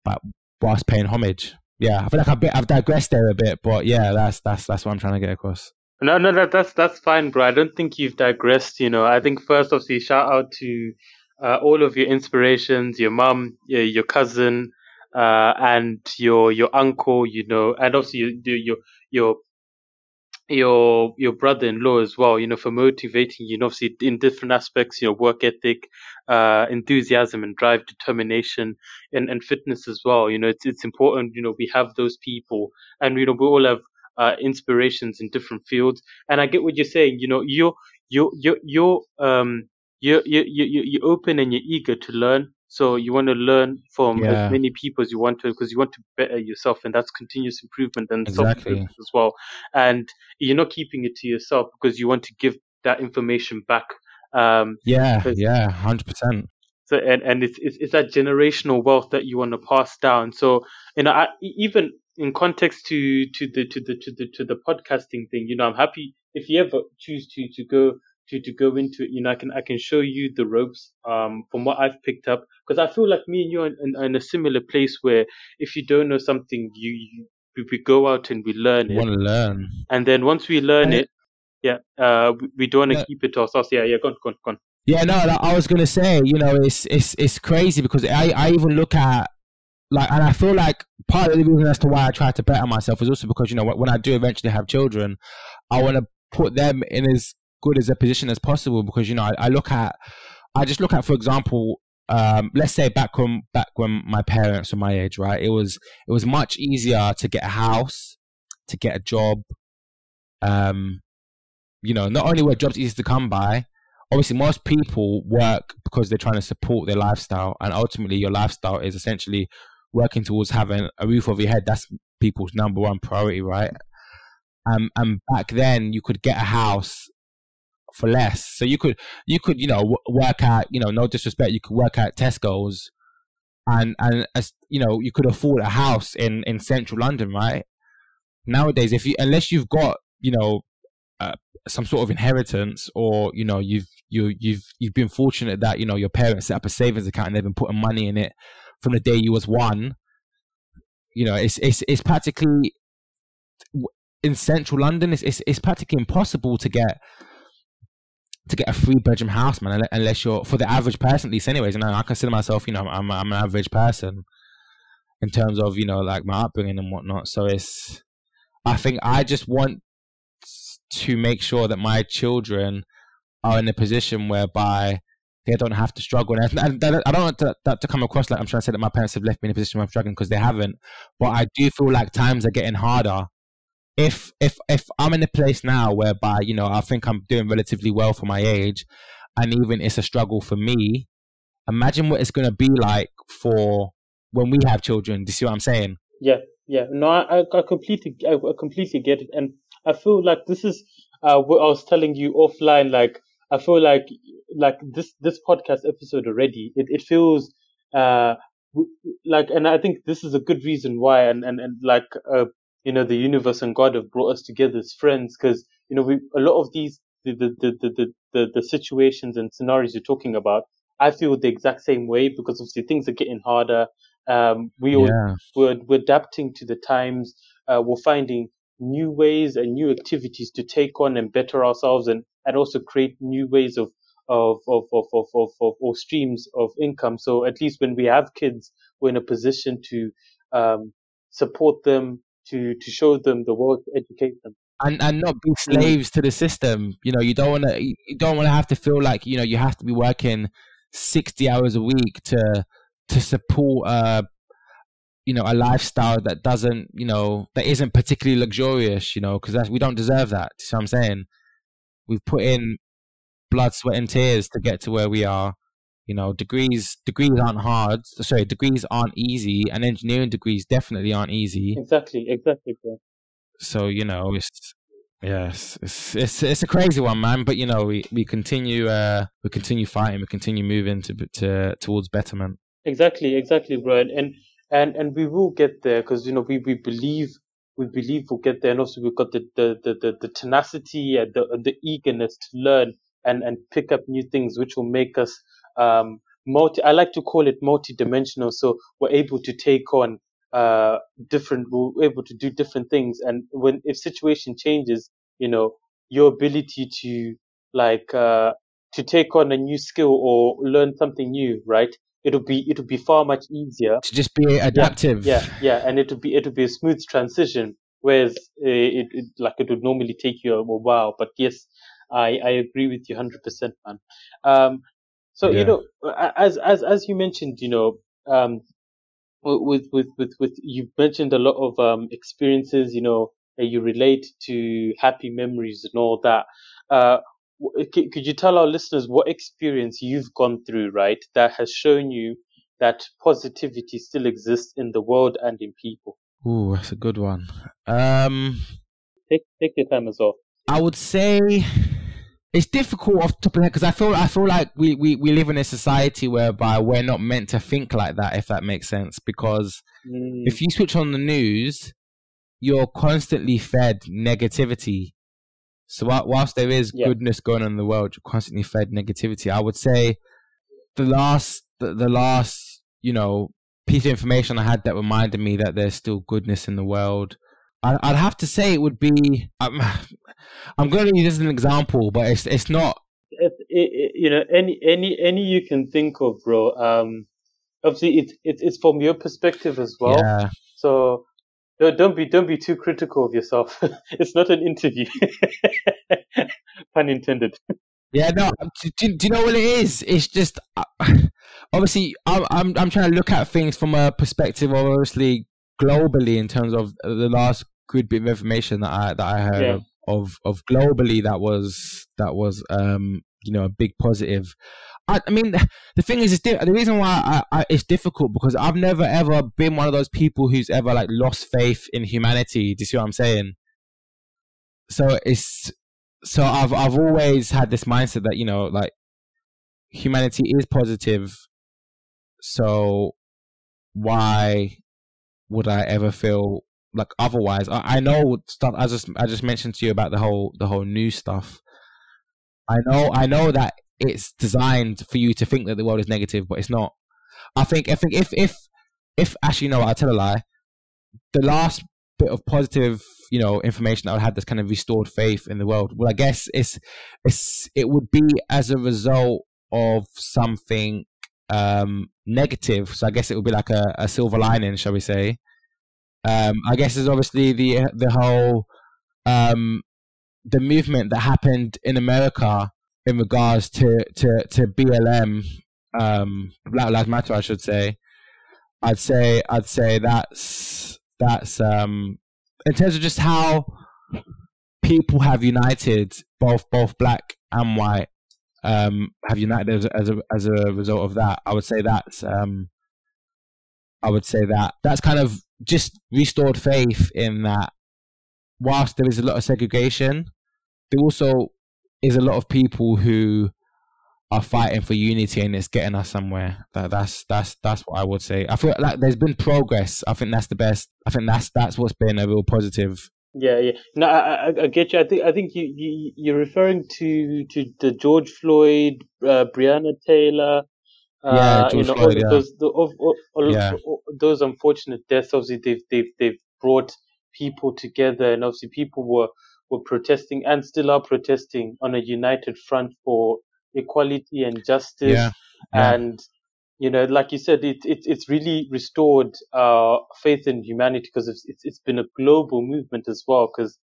But whilst paying homage. Yeah, I feel like I've, bit, I've digressed there a bit, but yeah, that's that's that's what I'm trying to get across. No, no, that, that's that's fine, bro. I don't think you've digressed. You know, I think first, obviously, shout out to uh, all of your inspirations, your mum, your, your cousin, uh, and your your uncle. You know, and also your your your your your brother-in-law as well. You know, for motivating you, know, obviously in different aspects. You know, work ethic, uh, enthusiasm, and drive, determination, and and fitness as well. You know, it's it's important. You know, we have those people, and you know, we all have uh, inspirations in different fields. And I get what you're saying. You know, you're you're you're you're um you're you you you're open and you're eager to learn. So you want to learn from Yeah. as many people as you want to, because you want to better yourself, and that's continuous improvement and self Exactly. improvement as well. And you're not keeping it to yourself because you want to give that information back. Um, Yeah, yeah, hundred percent. so and and it's, it's it's that generational wealth that you want to pass down. So you know, I, e- even in context to to the to the to the to the podcasting thing, you know, I'm happy if you ever choose to to go to to go into it. You know, I can I can show you the ropes um from what I've picked up because I feel like me and you are in, in, in a similar place where if you don't know something, you, you we, we go out and we learn it, Want to learn? and then once we learn it. Yeah, uh, we- we don't want to Yeah. keep it to ourselves. Yeah, yeah, go on, go on, go on. Yeah, no, like, I was gonna say, you know, it's it's it's crazy because I I even look at like, and I feel like part of the reason as to why I try to better myself is also because you know when I do eventually have children, I want to put them in as good as a position as possible because you know I, I look at I just look at for example. Um, let's say back when back when my parents were my age, right? It was it was much easier to get a house, to get a job. Um, you know, not only were jobs easy to come by, obviously most people work because they're trying to support their lifestyle and ultimately your lifestyle is essentially working towards having a roof over your head that's people's number one priority right um, and back then you could get a house for less. So you could you could you know work at you know no disrespect you could work at tesco's and and as you know you could afford a house in in central london right? Nowadays if you unless you've got you know uh, some sort of inheritance or you know you've you you've you've been fortunate that you know your parents set up a savings account and they've been putting money in it from the day you was one you know it's it's it's practically in central london it's it's, it's practically impossible to get to get a three bedroom house man unless you're for the average person at least anyways and i consider myself you know i'm i'm an average person in terms of you know like my upbringing and whatnot so it's i think i just want to make sure that my children are in a position whereby they don't have to struggle. And I, don't want to, that to come across like I'm trying to say that my parents have left me in a position where I'm struggling because they haven't. But I do feel like times are getting harder. If if if I'm in a place now whereby you know I think I'm doing relatively well for my age, and even it's a struggle for me, imagine what it's going to be like for when we have children. Do you see what I'm saying? Yeah, yeah. No, I, I completely, I, I completely get it, and I feel like this is uh, what I was telling you offline. Like, I feel like, like this this podcast episode already, it it feels uh like, and I think this is a good reason why, and and and like uh, you know, the universe and God have brought us together as friends, because you know, we a lot of these the the the the the, the, situations and scenarios you're talking about. I feel the exact same way because obviously things are getting harder. Um, we all Yeah, we're, we're adapting to the times. Uh, we're finding new ways and new activities to take on and better ourselves and, and also create new ways of, of, of, of, of, of, of or streams of income. So at least when we have kids, we're in a position to, um, support them, to, to show them the world, to educate them. and and not be slaves to the system. You know, you don't want to you don't want to have to feel like you know you have to be working sixty hours a week to to support uh you know a lifestyle that doesn't you know that isn't particularly luxurious. You know, because we don't deserve that. See what I'm saying? We've put in blood, sweat, and tears to get to where we are. You know, degrees degrees aren't hard. Sorry, degrees aren't easy, and engineering degrees definitely aren't easy. Exactly, exactly. Bro. So you know, it's yes, it's it's it's a crazy one, man. But you know, we we continue uh we continue fighting, we continue moving to to towards betterment. Exactly, exactly, bro. And and and we will get there because you know we we believe we believe we'll get there, and also we've got the the the, the, the tenacity and the the eagerness to learn and and pick up new things, which will make us um multi. I like to call it multi-dimensional. So we're able to take on uh different. We're able to do different things, and when if situation changes, you know your ability to like uh to take on a new skill or learn something new, right? It'll be it'll be far much easier To just be adaptive. yeah, yeah, and it would be it would be a smooth transition, whereas uh, it, it like it would normally take you a while. But yes, I I agree with you hundred percent, man. Um, so Yeah. you know, as as as you mentioned, you know, um, with with with with you mentioned a lot of um experiences, you know, that you relate to happy memories and all that. Uh, c- could you tell our listeners what experience you've gone through, right, that has shown you that positivity still exists in the world and in people? Ooh, that's a good one. Um, Take take your time as well. I would say it's difficult off the top of because I feel I feel like we, we, we live in a society whereby we're not meant to think like that, if that makes sense. Because Mm, if you switch on the news, you're constantly fed negativity. So whilst there is Yeah. goodness going on in the world, you're constantly fed negativity. I would say the last the, the last you know piece of information I had that reminded me that there's still goodness in the world. I'd have to say it would be. I'm, I'm going to use this as an example, but it's it's not. it, it, it- you know, any any any you can think of, bro. Um, obviously, it's it's it's from your perspective as well. yeah, So don't, don't be don't be too critical of yourself. *laughs* it's not an interview. *laughs* Pun intended. Yeah, no. Do, do, do you know what it is? It's just uh, *sighs* obviously I'm I'm I'm trying to look at things from a perspective of obviously globally in terms of the last good bit of information that I that I heard Yeah. of, of globally that was that was um you know a big positive. I, I mean the thing is, it's di- the reason why I, I, it's difficult because I've never ever been one of those people who's ever like lost faith in humanity. Do you see what I'm saying? So it's so I've I've always had this mindset that you know like humanity is positive. So why would I ever feel like otherwise? I, I know stuff. I just I just mentioned to you about the whole the whole new stuff. I know I know that it's designed for you to think that the world is negative, but it's not. I think I think if if if actually no, I'll tell a lie. The last bit of positive, you know, information that I had that's kind of restored faith in the world. Well, I guess it's it's it would be as a result of something um negative. So I guess it would be like a, a silver lining, shall we say? Um, I guess there's obviously the the whole um the movement that happened in America in regards to to to BLM, um, Black Lives Matter, I should say. I'd say I'd say that's that's um in terms of just how people have united, both both black and white, um, have united as, a- as a as a result of that. I would say that's um, I would say that that's kind of just restored faith in that. Whilst there is a lot of segregation, there also is a lot of people who are fighting for unity and it's getting us somewhere. That, that's that's that's what I would say. I feel like there's been progress. I think that's the best. I think that's that's what's been a real positive. Yeah, yeah. No, I, I, I get you. I think I think you, you you're referring to to the George Floyd, uh, Breonna Taylor. Uh, Yeah, you George know, Floyd, all yeah. those the, all, all, all, Yeah. those unfortunate deaths. Obviously, they've they've they've brought people together, and obviously, people were were protesting and still are protesting on a united front for equality and justice. Yeah, yeah. and you know, like you said, it, it it's really restored uh, faith in humanity because it's, it's it's been a global movement as well. Because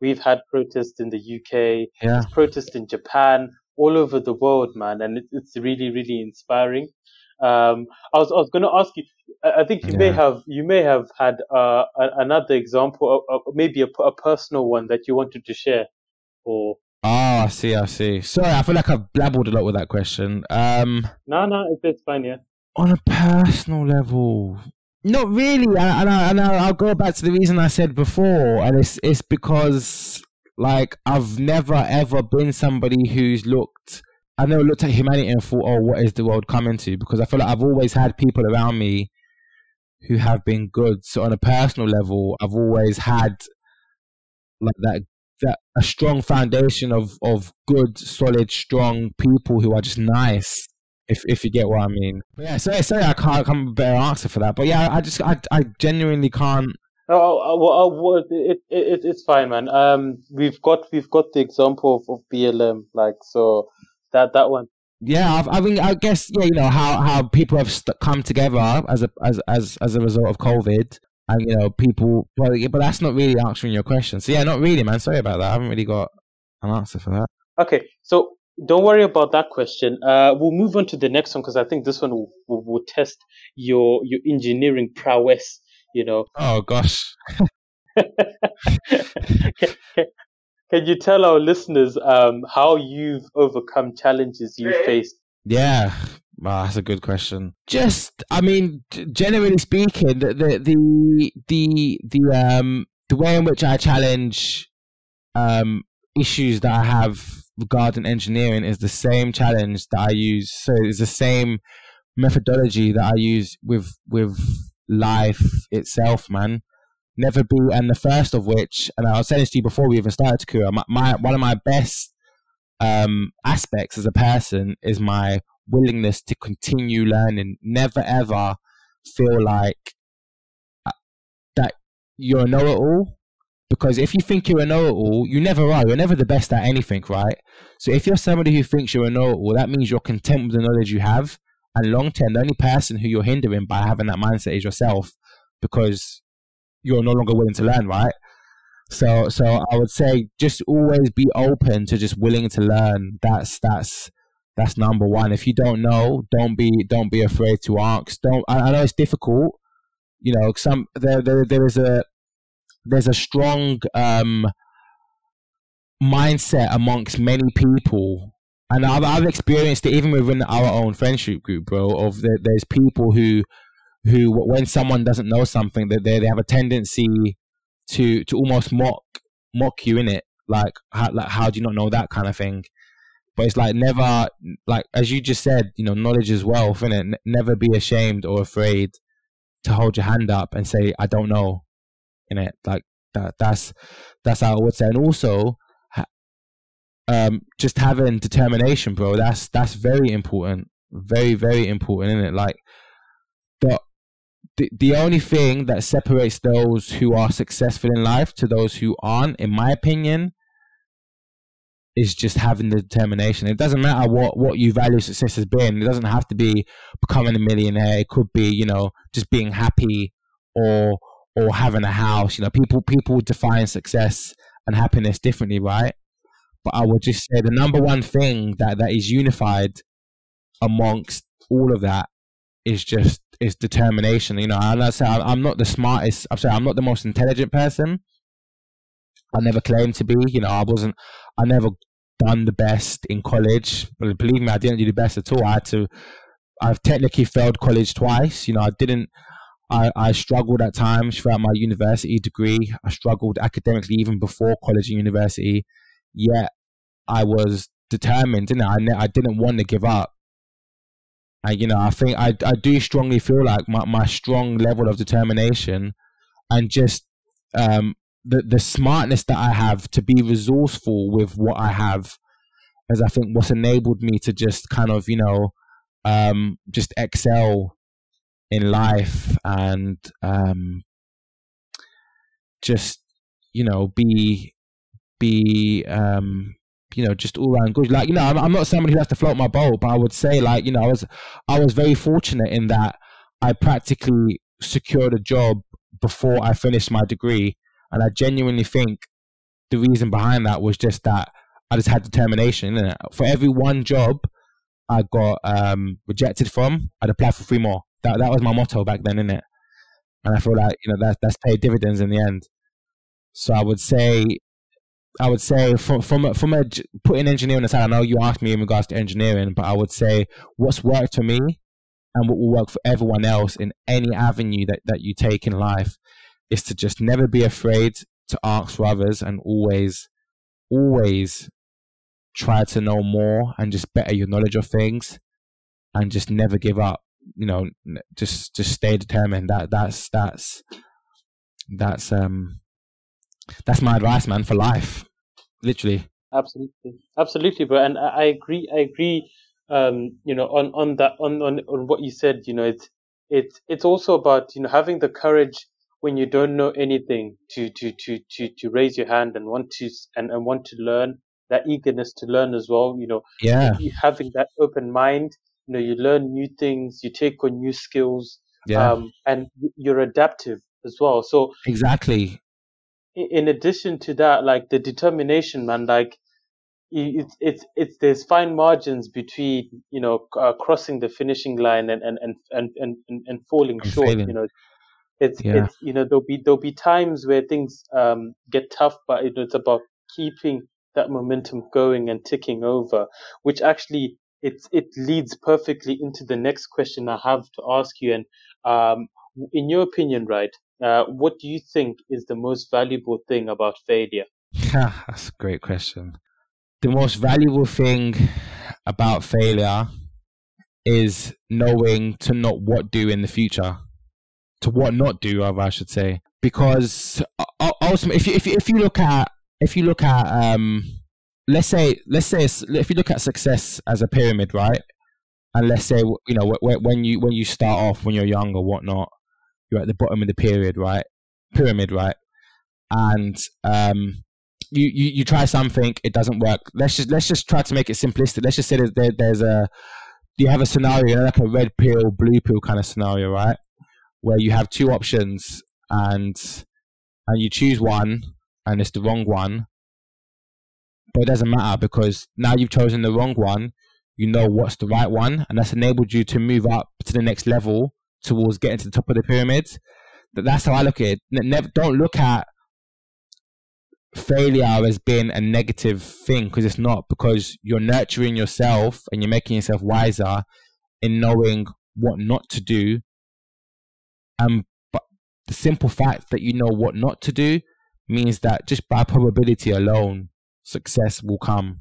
we've had protests in the UK, Yeah. protests in Japan, all over the world, man, and it, it's really really inspiring. Um, I was I was going to ask you. I think you may have you may have had uh, a- another example, of, of maybe a, a personal one that you wanted to share, or I see, I see. Sorry, I feel like I've blabbled a lot with that question. Um, no, no, it's, it's fine. Yeah. On a personal level, not really. And, I, and I, I'll go back to the reason I said before, and it's it's because like I've never ever been somebody who's looked. I never looked at humanity and thought, "Oh, what is the world coming to?" Because I feel like I've always had people around me who have been good. So on a personal level, I've always had like that that a strong foundation of of good, solid, strong people who are just nice. If if you get what I mean. But yeah, sorry, sorry, I can't come a better answer for that. But yeah, I just I I genuinely can't. Oh, oh, oh well, oh, it, it, it's fine, man. Um, we've got we've got the example of, of BLM, like so that that one. Yeah, I, I mean, I guess yeah, you know how how people have st- come together as a as as as a result of COVID, and you know people, but but that's not really answering your question. So yeah, not really, man. Sorry about that. I haven't really got an answer for that. Okay, so don't worry about that question. Uh, we'll move on to the next one because I think this one will, will, will test your your engineering prowess. You know. Oh gosh. *laughs* Can you tell our listeners um, how you've overcome challenges you faced? Yeah, well, that's a good question. Just, I mean, generally speaking, the the the the, the um the way in which I challenge um issues that I have regarding engineering is the same challenge that I use. So it's the same methodology that I use with with life itself, man never be, and the first of which, and I was saying this to you before we even started Takura, my, my one of my best um, aspects as a person is my willingness to continue learning. Never ever feel like uh, that you're a know-it-all. Because if you think you're a know-it-all, you never are. You're never the best at anything, right? So if you're somebody who thinks you're a know-it-all, that means you're content with the knowledge you have. And long term, the only person who you're hindering by having that mindset is yourself. Because you're no longer willing to learn, right? So so I would say just always be open to just willing to learn. That's that's that's number one. If you don't know, don't be don't be afraid to ask. Don't I, I know it's difficult. You know, some there there there is a there's a strong um mindset amongst many people and I've, I've experienced it even within our own friendship group, bro. Of the, there's people who who when someone doesn't know something that they, they have a tendency to to almost mock mock you in it like how, like how do you not know that kind of thing but it's like never like as you just said you know knowledge is wealth innit? N- never be ashamed or afraid to hold your hand up and say i don't know in it like that that's that's how i would say and also um just having determination bro that's that's very important. Very very important in it like but the, the only thing that separates those who are successful in life to those who aren't, in my opinion, is just having the determination. It doesn't matter what, what you value success has been. It doesn't have to be becoming a millionaire. It could be, you know, just being happy or or having a house. You know, people people define success and happiness differently, right? But I would just say the number one thing that, that is unified amongst all of that is just is determination. You know, and I say I'm not the smartest. I'm sorry, I'm not the most intelligent person. I never claimed to be. You know, I wasn't. I never done the best in college. But believe me, I didn't do the best at all. I had to. I've technically failed college twice. You know, I didn't. I, I struggled at times throughout my university degree. I struggled academically even before college and university. Yet I was determined, didn't I? I, I didn't want to give up. And you know, I think I I do strongly feel like my, my strong level of determination and just um the the smartness that I have to be resourceful with what I have is I think what's enabled me to just kind of, you know, um just excel in life and um just you know be be um you know, just all around good. Like, you know, I'm, I'm not somebody who has to float my boat, but I would say, like, you know, I was, I was very fortunate in that I practically secured a job before I finished my degree, and I genuinely think the reason behind that was just that I just had determination. For every one job I got um, rejected from, I'd apply for three more. That that was my motto back then, innit? And I feel like you know that that's paid dividends in the end. So I would say I would say from from a, from a putting engineering aside, I know you asked me in regards to engineering, but I would say what's worked for me and what will work for everyone else in any avenue that, that you take in life is to just never be afraid to ask for others and always, always try to know more and just better your knowledge of things and just never give up. You know, just just stay determined. That that's that's that's um that's my advice, man, for life. Literally. Absolutely, absolutely, bro. And I, agree. I agree. Um, you know, on on that on, on on what you said. You know, it's it's it's also about you know having the courage when you don't know anything to to to to to raise your hand and want to and, and want to learn that eagerness to learn as well you know yeah having that open mind you know you learn new things you take on new skills yeah. um, and you're adaptive as well so exactly in addition to that like the determination man like it's it's it's there's fine margins between you know uh, crossing the finishing line and and and and and, and falling I'm short failing. you know it's Yeah. it's you know there'll be there'll be times where things um get tough but it, it's about keeping that momentum going and ticking over which actually it it leads perfectly into the next question I have to ask you and um in your opinion right uh, what do you think is the most valuable thing about failure *laughs* That's a great question. The most valuable thing about failure is knowing to not what do in the future, to what not do, I should say. Because uh, ultimately, if you, if you, if you look at if you look at um, let's say let's say if you look at success as a pyramid, right? And let's say you know wh- wh- when you when you start off when you're young or whatnot, you're at the bottom of the period, right? Pyramid, right? And um, you, you you try something, it doesn't work. Let's just let's just try to make it simplistic. Let's just say there's there, there's a you have a scenario like a red pill, blue pill kind of scenario, right? Where you have two options and and you choose one and it's the wrong one, but it doesn't matter because now you've chosen the wrong one. You know what's the right one, and that's enabled you to move up to the next level towards getting to the top of the pyramid. That- That's how I look at it. Never, don't look at failure as being a negative thing because it's not because you're nurturing yourself and you're making yourself wiser in knowing what not to do um but the simple fact that you know what not to do means that just by probability alone success will come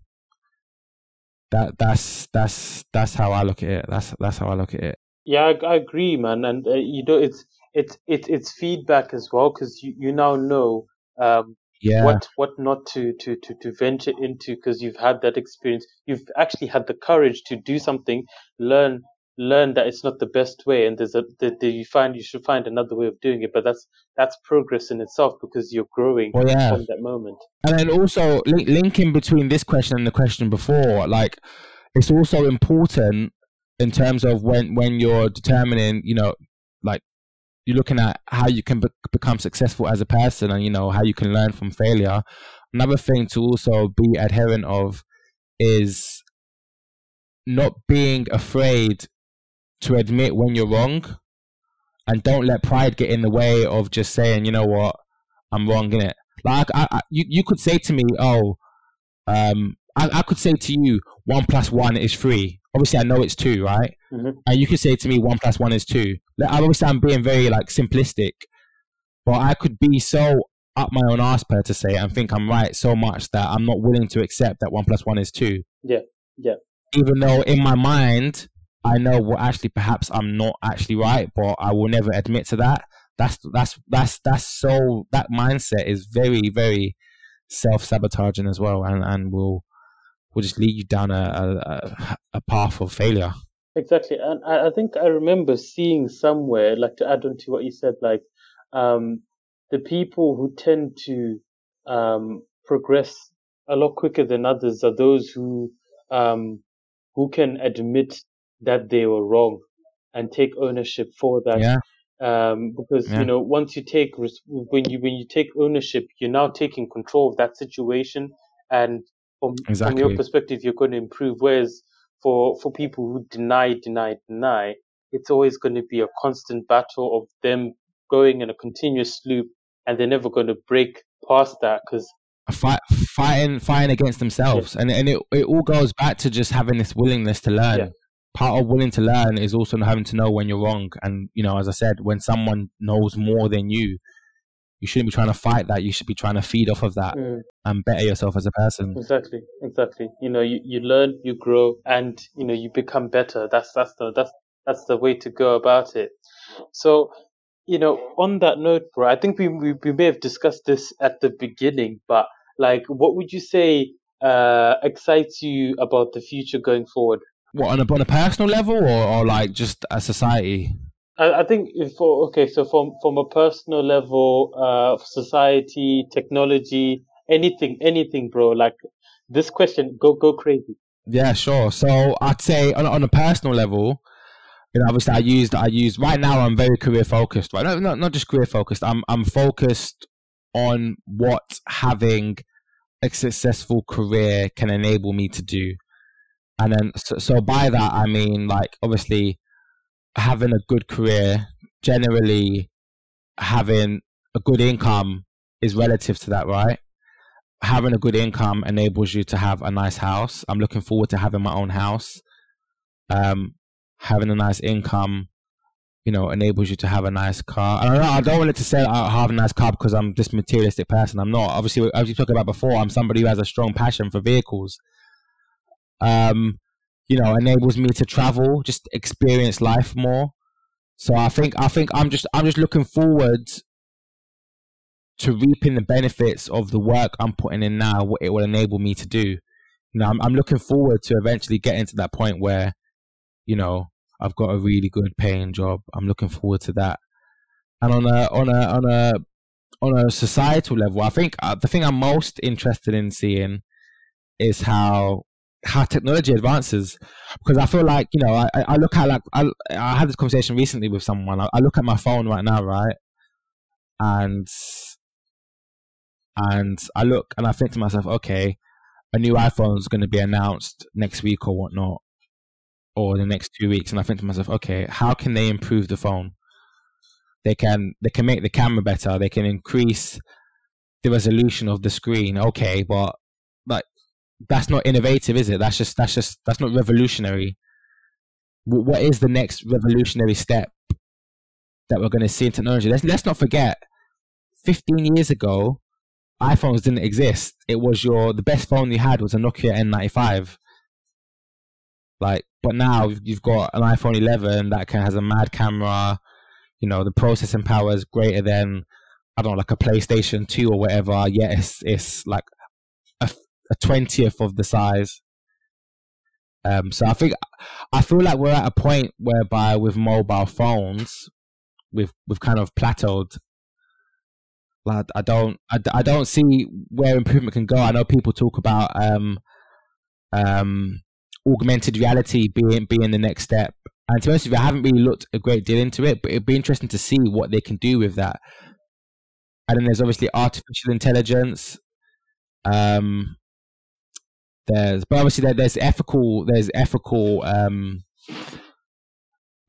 that that's that's that's how i look at it that's that's how i look at it Yeah, I, I agree, man. And uh, you know, it's it's it's it's feedback as well because you, you now know um, yeah what what not to to to to venture into because you've had that experience. You've actually had the courage to do something, learn learn that it's not the best way, and there's a the, the, you find you should find another way of doing it. But that's that's progress in itself because you're growing well yeah from that moment. And then also link, linking between this question and the question before, like it's also important in terms of when when you're determining, you know, like you're looking at how you can be- become successful as a person, and you know how you can learn from failure. Another thing to also be adherent of is not being afraid to admit when you're wrong, and don't let pride get in the way of just saying, you know what, I'm wrong in it. Like I, I, you, you could say to me, oh, um, I, I could say to you, one plus one is three. Obviously, I know it's two, right? Mhm. And you could say to me, one plus one is two. Like, obviously, I'm being very like simplistic, but I could be so up my own arse per to say and think I'm right so much that I'm not willing to accept that one plus one is two. Yeah, yeah. Even though in my mind I know well actually perhaps I'm not actually right, but I will never admit to that. That's that's that's that's so that mindset is very very self sabotaging as well, and and will will just lead you down a a, a path of failure. Exactly, and I, think I remember seeing somewhere, like to add on to what you said, like um, the people who tend to um, progress a lot quicker than others are those who um, who can admit that they were wrong and take ownership for that. Yeah, Um, because Yeah. you know, once you take when you when you take ownership, you're now taking control of that situation, and from from your perspective, you're going to improve. Whereas for for people who deny, deny, deny, it's always going to be a constant battle of them going in a continuous loop, and they're never going to break past that because fight, fighting fighting against themselves, yeah. and and it it all goes back to just having this willingness to learn. Yeah. Part of willing to learn is also having to know when you're wrong, and you know, as I said, when someone knows more than you, you shouldn't be trying to fight that. You should be trying to feed off of that mm. and better yourself as a person. Exactly, exactly. You know, you, you learn, you grow, and you know, you become better. That's that's the that's that's the way to go about it. So you know, on that note, bro, I think we, we, we may have discussed this at the beginning, but like, what would you say uh, excites you about the future going forward? What on a on a personal level, or, or like just a society? I, I think for okay, so from from a personal level, uh, society, technology, anything, anything, bro. Like this question, go go crazy. Yeah, sure. So I'd say on on a personal level, you know, obviously I used I use right now I'm very career focused, right? No, not not just career focused. I'm I'm focused on what having a successful career can enable me to do. And then so, so by that I mean like obviously having a good career, generally having a good income is relative to that, right? Having a good income enables you to have a nice house. I'm looking forward to having my own house. Um, having a nice income, you know, enables you to have a nice car. I don't, I don't want it to say I have a nice car because I'm this materialistic person. I'm not. Obviously, as you talked about before, I'm somebody who has a strong passion for vehicles. Um, you know, enables me to travel, just experience life more. So I think I think I'm just I'm just looking forward to reaping the benefits of the work I'm putting in now. What it will enable me to do. You know, I'm, I'm looking forward to eventually getting to that point where, you know, I've got a really good paying job. I'm looking forward to that. And on a on a on a on a societal level, I think uh, the thing I'm most interested in seeing is how how technology advances because I feel like you know I, I look at like I, I had this conversation recently with someone. I, I look at my phone right now right? And and I look and I think to myself okay a new iPhone is going to be announced next week or whatnot or the next two weeks. And I think to myself okay how can they improve the phone? They can they can make the camera better. They can increase the resolution of the screen. Okay but like that's not innovative, is it? That's just that's just that's not revolutionary. what is the next revolutionary step that we're going to see in technology? Let's let's not forget, fifteen years ago, iPhones didn't exist. It was your the best phone you had was a Nokia N95. Like, but now you've got an iPhone 11 that can has a mad camera. You know, the processing power is greater than I don't know, like a PlayStation 2 or whatever. Yes, it's, it's like a twentieth of the size. Um, so I think I feel like we're at a point whereby with mobile phones, we've we've kind of plateaued. Like I don't I, I don't see where improvement can go. I know people talk about um, um, augmented reality being being the next step. And to be honest with you, I haven't really looked a great deal into it, but it'd be interesting to see what they can do with that. And then there's obviously artificial intelligence. Um, there's but obviously there, there's ethical there's ethical um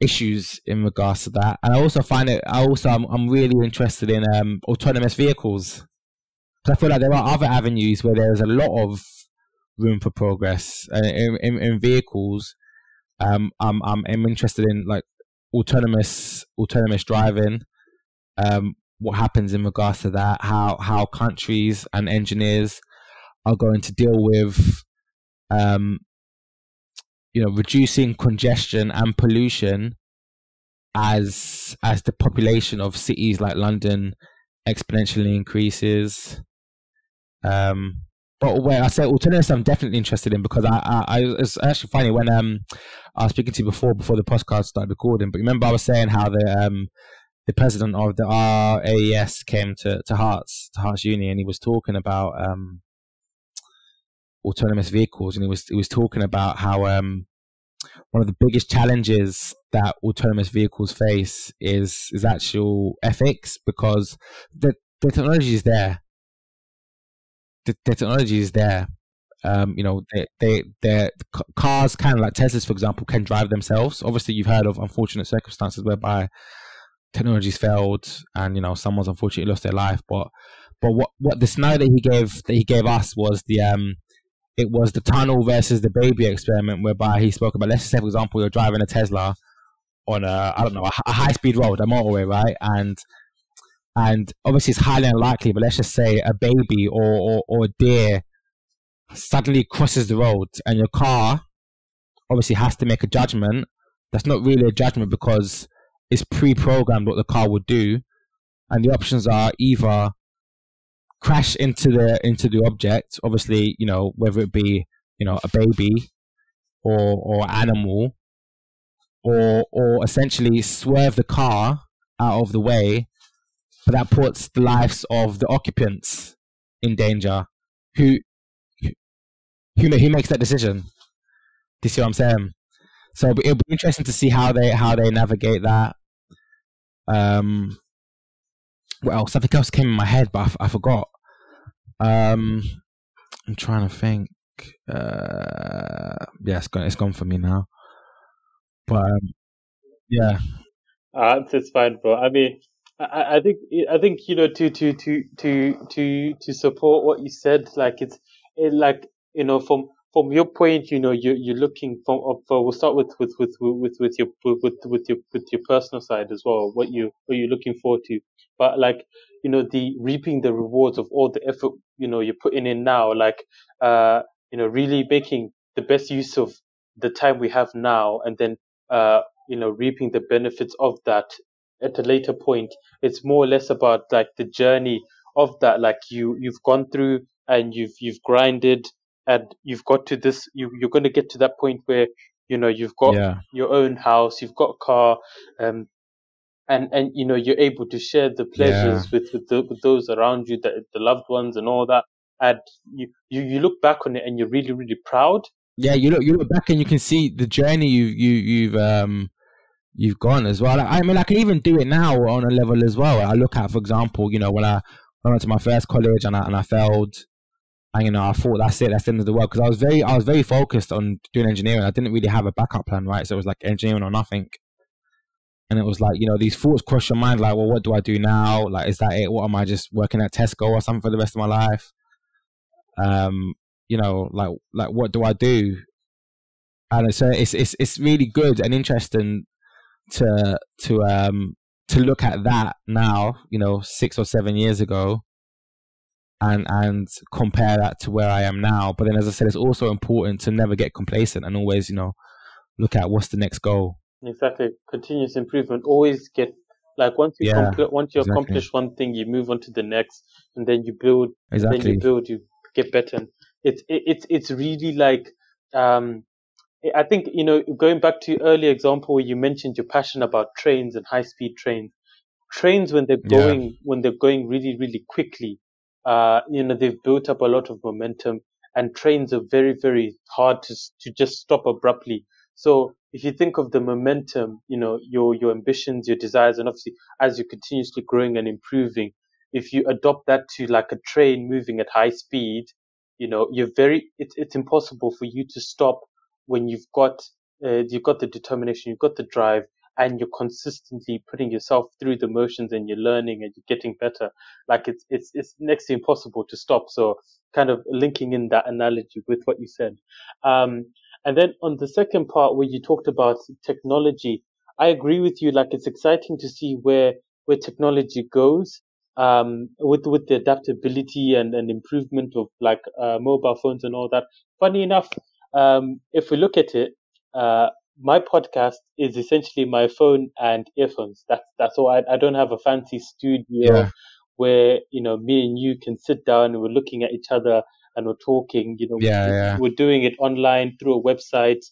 issues in regards to that. And i also find it i also i'm, I'm really interested in um autonomous vehicles. I feel like there are other avenues where there's a lot of room for progress uh, in, in, in vehicles. Um I'm, I'm i'm interested in like autonomous autonomous driving. Um what happens in regards to that? How how countries and engineers are going to deal with um, you know reducing congestion and pollution as as the population of cities like London exponentially increases. Um, but where I say alternatives, I'm definitely interested in because I, I, I it's actually funny when um I was speaking to you before before the podcast started recording. But remember, I was saying how the um the president of the RAS came to to Herts to Herts Uni, and he was talking about um autonomous vehicles, and he was he was talking about how um, one of the biggest challenges that autonomous vehicles face is is actual ethics because the the technology is there. The, the technology is there. Um, you know, they they cars can like Teslas, for example, can drive themselves. Obviously, you've heard of unfortunate circumstances whereby technology's failed and you know someone's unfortunately lost their life, but But what what the scenario that he gave that he gave us was the um it was the tunnel versus the baby experiment, whereby he spoke about. Let's say, for example, you're driving a Tesla on a I don't know a, a high speed road, a motorway, right? And and obviously it's highly unlikely, but let's just say a baby or or, or deer suddenly crosses the road, and your car obviously has to make a judgment. That's not really a judgment because it's pre-programmed what the car would do, and the options are either crash into the into the object. Obviously, you know whether it be you know a baby or or animal, or or essentially swerve the car out of the way, but that puts the lives of the occupants in danger. Who who who makes that decision? Do you see what I'm saying? So it'll be interesting to see how they how they navigate that. Um, well, something else came in my head, but I, f- I forgot. Um, I'm trying to think. Uh, yeah, it's gone. It's gone for me now. But um, yeah, Uh, it's fine, bro. I mean, I, I think I think you know to to to to to to support what you said, like it's it, like you know from from your point, you know you you're looking from for we'll start with with with with with your with with your with your personal side as well. What you what you're looking forward to, but like you know the reaping the rewards of all the effort you know you're putting in now, like uh you know really making the best use of the time we have now, and then uh you know reaping the benefits of that at a later point it's more or less about like the journey of that like you you've gone through and you've you've grinded and you've got to this you you're going to get to that point where you know you've got yeah, your own house you've got a car um and and you know you're able to share the pleasures with with, the, with those around you the, the loved ones and all that and you, you you look back on it and you're really really proud yeah. You look you look back and you can see the journey you you you've um you've gone as well. I mean, I can even do it now on a level as well. I look at, for example, you know, when I, when I went to my first college and I and I failed, and you know, I thought that's it, that's the end of the world because I was very I was very focused on doing engineering. I didn't really have a backup plan, right? So it was like engineering or nothing. And it was like, you know, these thoughts cross your mind, like, well, what do I do now? Like, is that it? What am I just working at Tesco or something for the rest of my life? Um, you know, like, like, what do I do? And so it's it's it's really good and interesting to to um to look at that now, you know, six or seven years ago, and and compare that to where I am now. But then, as I said, it's also important to never get complacent and always, you know, look at what's the next goal. Exactly. Continuous improvement. Always get like once you Yeah, compl- once you exactly. accomplish one thing, you move on to the next, and then you build. Then Exactly. you build. You get better. And it's it, it's it's really like um. I think you know going back to your earlier example where you mentioned your passion about trains and high speed trains. Trains when they're Yeah. going when they're going really really quickly, uh, you know they've built up a lot of momentum, and trains are very very hard to to just stop abruptly. So if you think of the momentum, you know, your your ambitions, your desires, and obviously as you're continuously growing and improving, if you adopt that to like a train moving at high speed, you know, you're very it's impossible for you to stop when you've got uh, you've got the determination, you've got the drive, and you're consistently putting yourself through the motions and you're learning and you're getting better. Like it's it's it's next to impossible to stop. So kind of linking in that analogy with what you said. Um, and then on the second part where you talked about technology, I agree with you. Like it's exciting to see where where technology goes um, with with the adaptability and, and improvement of like uh, mobile phones and all that. Funny enough, um, if we look at it, uh, my podcast is essentially my phone and earphones. That's that's all. I, I don't have a fancy studio Yeah. where you know me and you can sit down and we're looking at each other and we're talking. You know, Yeah, we- yeah. we're doing it online through a website,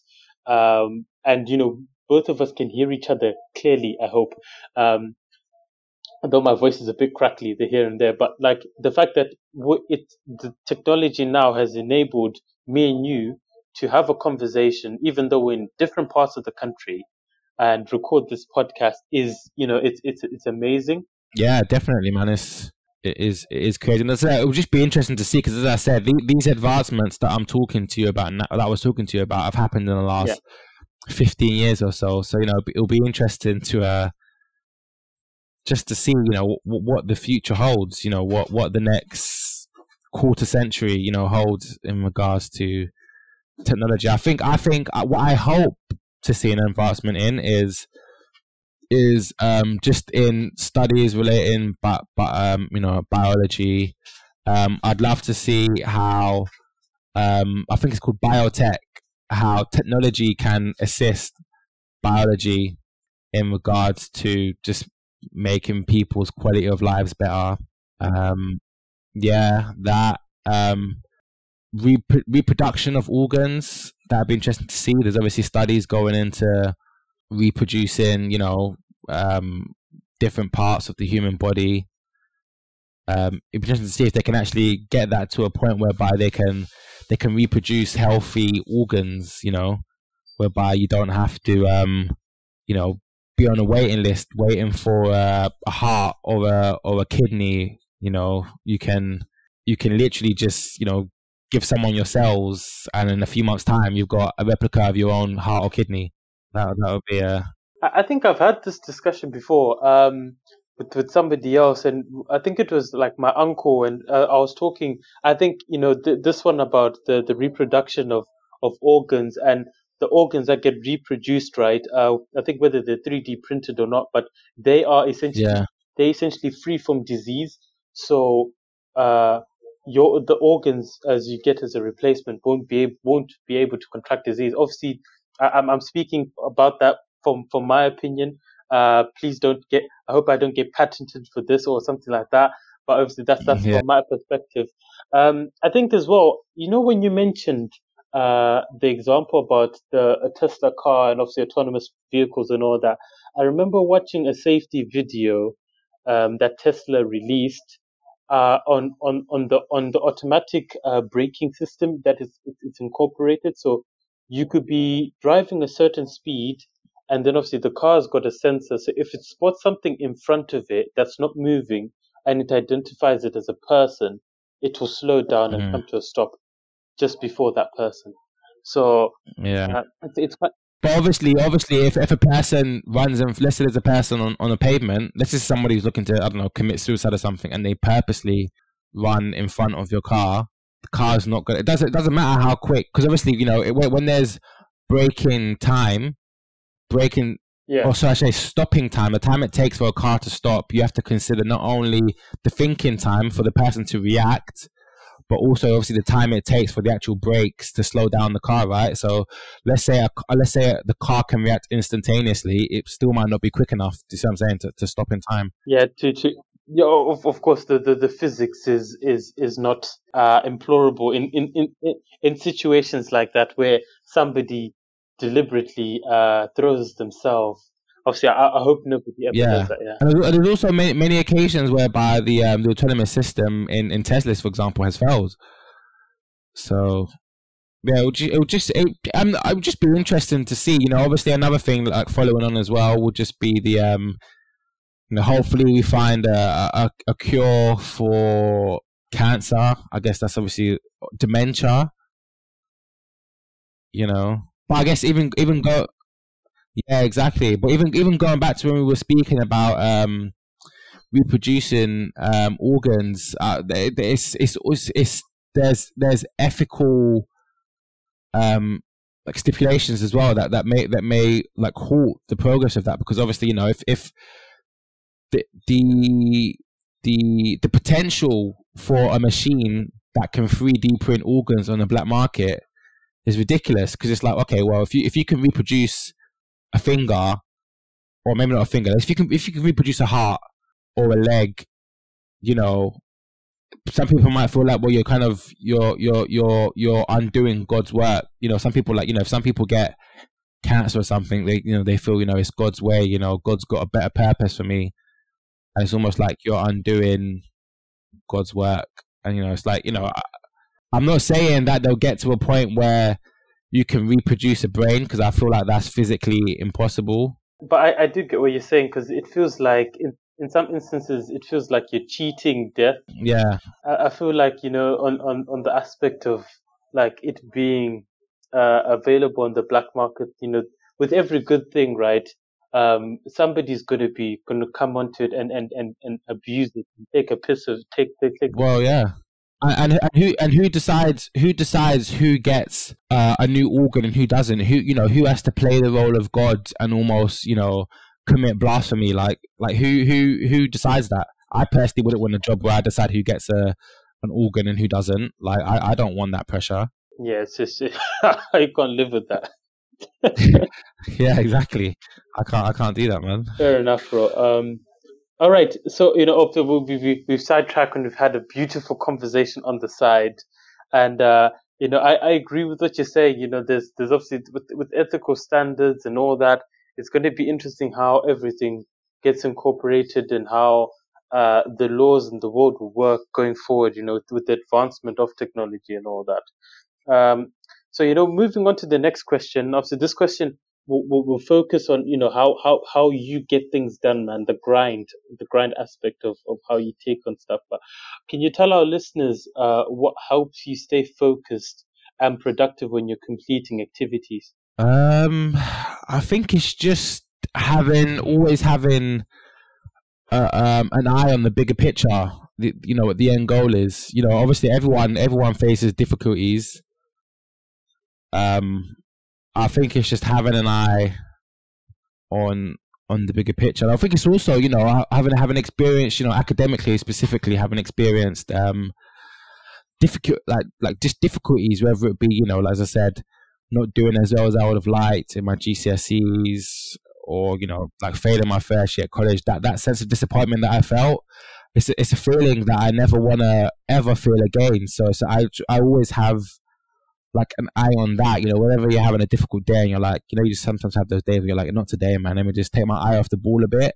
um, and you know both of us can hear each other clearly. I hope. Um, although my voice is a bit crackly the here and there, but like the fact that it the technology now has enabled me and you to have a conversation, even though we're in different parts of the country, and record this podcast is you know it's it's it's amazing. Yeah, definitely, man. It's it is it is crazy. And said, it would just be interesting to see because, as I said, the, these advancements that I'm talking to you about, now, that I was talking to you about, have happened in the last Yeah. 15 years or so. So you know, it'll be, it'll be interesting to uh just to see, you know, w- what the future holds. You know, what what the next quarter century, you know, holds in regards to technology. I think I think uh, what I hope to see an advancement in is is um, just in studies relating but but um, you know biology. Um, I'd love to see how um, I think it's called biotech, how technology can assist biology in regards to just making people's quality of lives better. Um, yeah, that um, rep- reproduction of organs that'd be interesting to see. There's obviously studies going into reproducing, you know, um, different parts of the human body. Um, it'd be interesting to see if they can actually get that to a point whereby they can they can reproduce healthy organs. You know, whereby you don't have to, um, you know, be on a waiting list waiting for a, a heart or a or a kidney. You know, you can you can literally just you know give someone your cells, and in a few months' time, you've got a replica of your own heart or kidney. That that would be a. I think I've had this discussion before um, with with somebody else, and I think it was like my uncle, and uh, I was talking. I think you know th- this one about the the reproduction of of organs and the organs that get reproduced, right? Uh, I think whether they're 3D printed or not, but they are essentially Yeah. they're essentially free from disease. So uh, your the organs as you get as a replacement won't be won't be able to contract disease. Obviously, I, I'm I'm speaking about that from from my opinion. Uh, please don't get. I hope I don't get patented for this or something like that. But obviously, that's that's Yeah. from my perspective. Um, I think as well. You know, when you mentioned uh, the example about the a Tesla car and obviously autonomous vehicles and all that, I remember watching a safety video um, that Tesla released uh, on on on the on the automatic uh, braking system that is it's incorporated. So you could be driving a certain speed, and then obviously the car's got a sensor. So if it spots something in front of it that's not moving, and it identifies it as a person, it will slow down and Mhm. come to a stop just before that person. So Yeah. uh, it's, it's quite But obviously, obviously, if, if a person runs and let's say there's a person on, on a pavement, let's say somebody who's looking to I don't know commit suicide or something, and they purposely run in front of your car, the car's not gonna. It doesn't it doesn't matter how quick because obviously you know it, when there's braking time, braking yeah. or so I say stopping time, the time it takes for a car to stop, you have to consider not only the thinking time for the person to react, but also obviously the time it takes for the actual brakes to slow down the car, right? So let's say a, let's say the car can react instantaneously, it still might not be quick enough. Do you see what I'm saying? To, to stop in time. Yeah, to, to yeah, of, of course the, the, the physics is is is not uh, implorable in, in, in, in- situations like that where somebody deliberately uh, throws themselves. Obviously, I, I hope nobody ever Yeah. does that. Yeah. And there's- also many, many occasions whereby the um, the autonomous system in, in Teslas, for example, has failed. So yeah, it would, ju- it would just it, um, it would just be interesting to see. You know, obviously another thing like following on as well would just be the um, you know, hopefully we find a, a a cure for cancer. I guess that's obviously dementia. You know, but I guess even even go yeah, exactly. But even even going back to when we were speaking about um, reproducing um, organs, uh, it's, it's it's it's there's there's ethical um like stipulations as well that that may that may like halt the progress of that because obviously you know if if the the the the potential for a machine that can 3D print organs on the black market is ridiculous because it's like okay well if you if you can reproduce a finger or maybe not a finger if you can if you can reproduce a heart or a leg you know some people might feel like well you're kind of you're you're you're you're undoing god's work. You know some people like you know if some people get cancer or something they you know they feel you know it's god's way you know god's got a better purpose for me. And it's almost like you're undoing god's work. And you know it's like you know I, i'm not saying that they'll get to a point where you can reproduce a brain because i feel like that's physically impossible But I, I do get what you're saying because it feels like in in some instances it feels like you're cheating death. yeah I, I feel like you know on, on, on the aspect of like it being uh, available on the black market, you know, with every good thing, right? um, somebody's going to be going to come onto it and, and, and, and abuse it, and take a piss of take take. take well, yeah. And, and, who and who decides who decides who gets uh, a new organ and who doesn't? Who you know who has to play the role of God and almost you know commit blasphemy? Like like who who who decides that? I personally wouldn't want a job where I decide who gets a an organ and who doesn't. Like I, I don't want that pressure. Yeah, it's just *laughs* I can't live with that. *laughs* yeah, exactly. I can't I can't do that, man. Fair enough, bro. Um, all right. So you know, after we we we've sidetracked and we've had a beautiful conversation on the side, and uh, you know, I, I agree with what you're saying. You know, there's there's obviously with with ethical standards and all that. It's going to be interesting how everything gets incorporated and how uh, the laws in the world will work going forward. You know, with the advancement of technology and all that. Um, so you know, moving on to the next question. Obviously, this question will, will, will focus on you know how how how you get things done, man. The grind, the grind aspect of of how you take on stuff. But can you tell our listeners uh, what helps you stay focused and productive when you're completing activities? Um, I think it's just having always having uh, um, an eye on the bigger picture. The, you know what the end goal is. You know, obviously everyone everyone faces difficulties. Um, I think it's just having an eye on on the bigger picture. And I think it's also you know having having experience you know academically specifically having experienced um difficult like like just difficulties whether it be you know as I said not doing as well as I would have liked in my GCSEs or you know like failing my first year at college that that sense of disappointment that I felt it's a, it's a feeling that I never want to ever feel again so so I I always have like an eye on that you know whenever you're having a difficult day and you're like you know you just sometimes have those days where you're like not today man let me just take my eye off the ball a bit.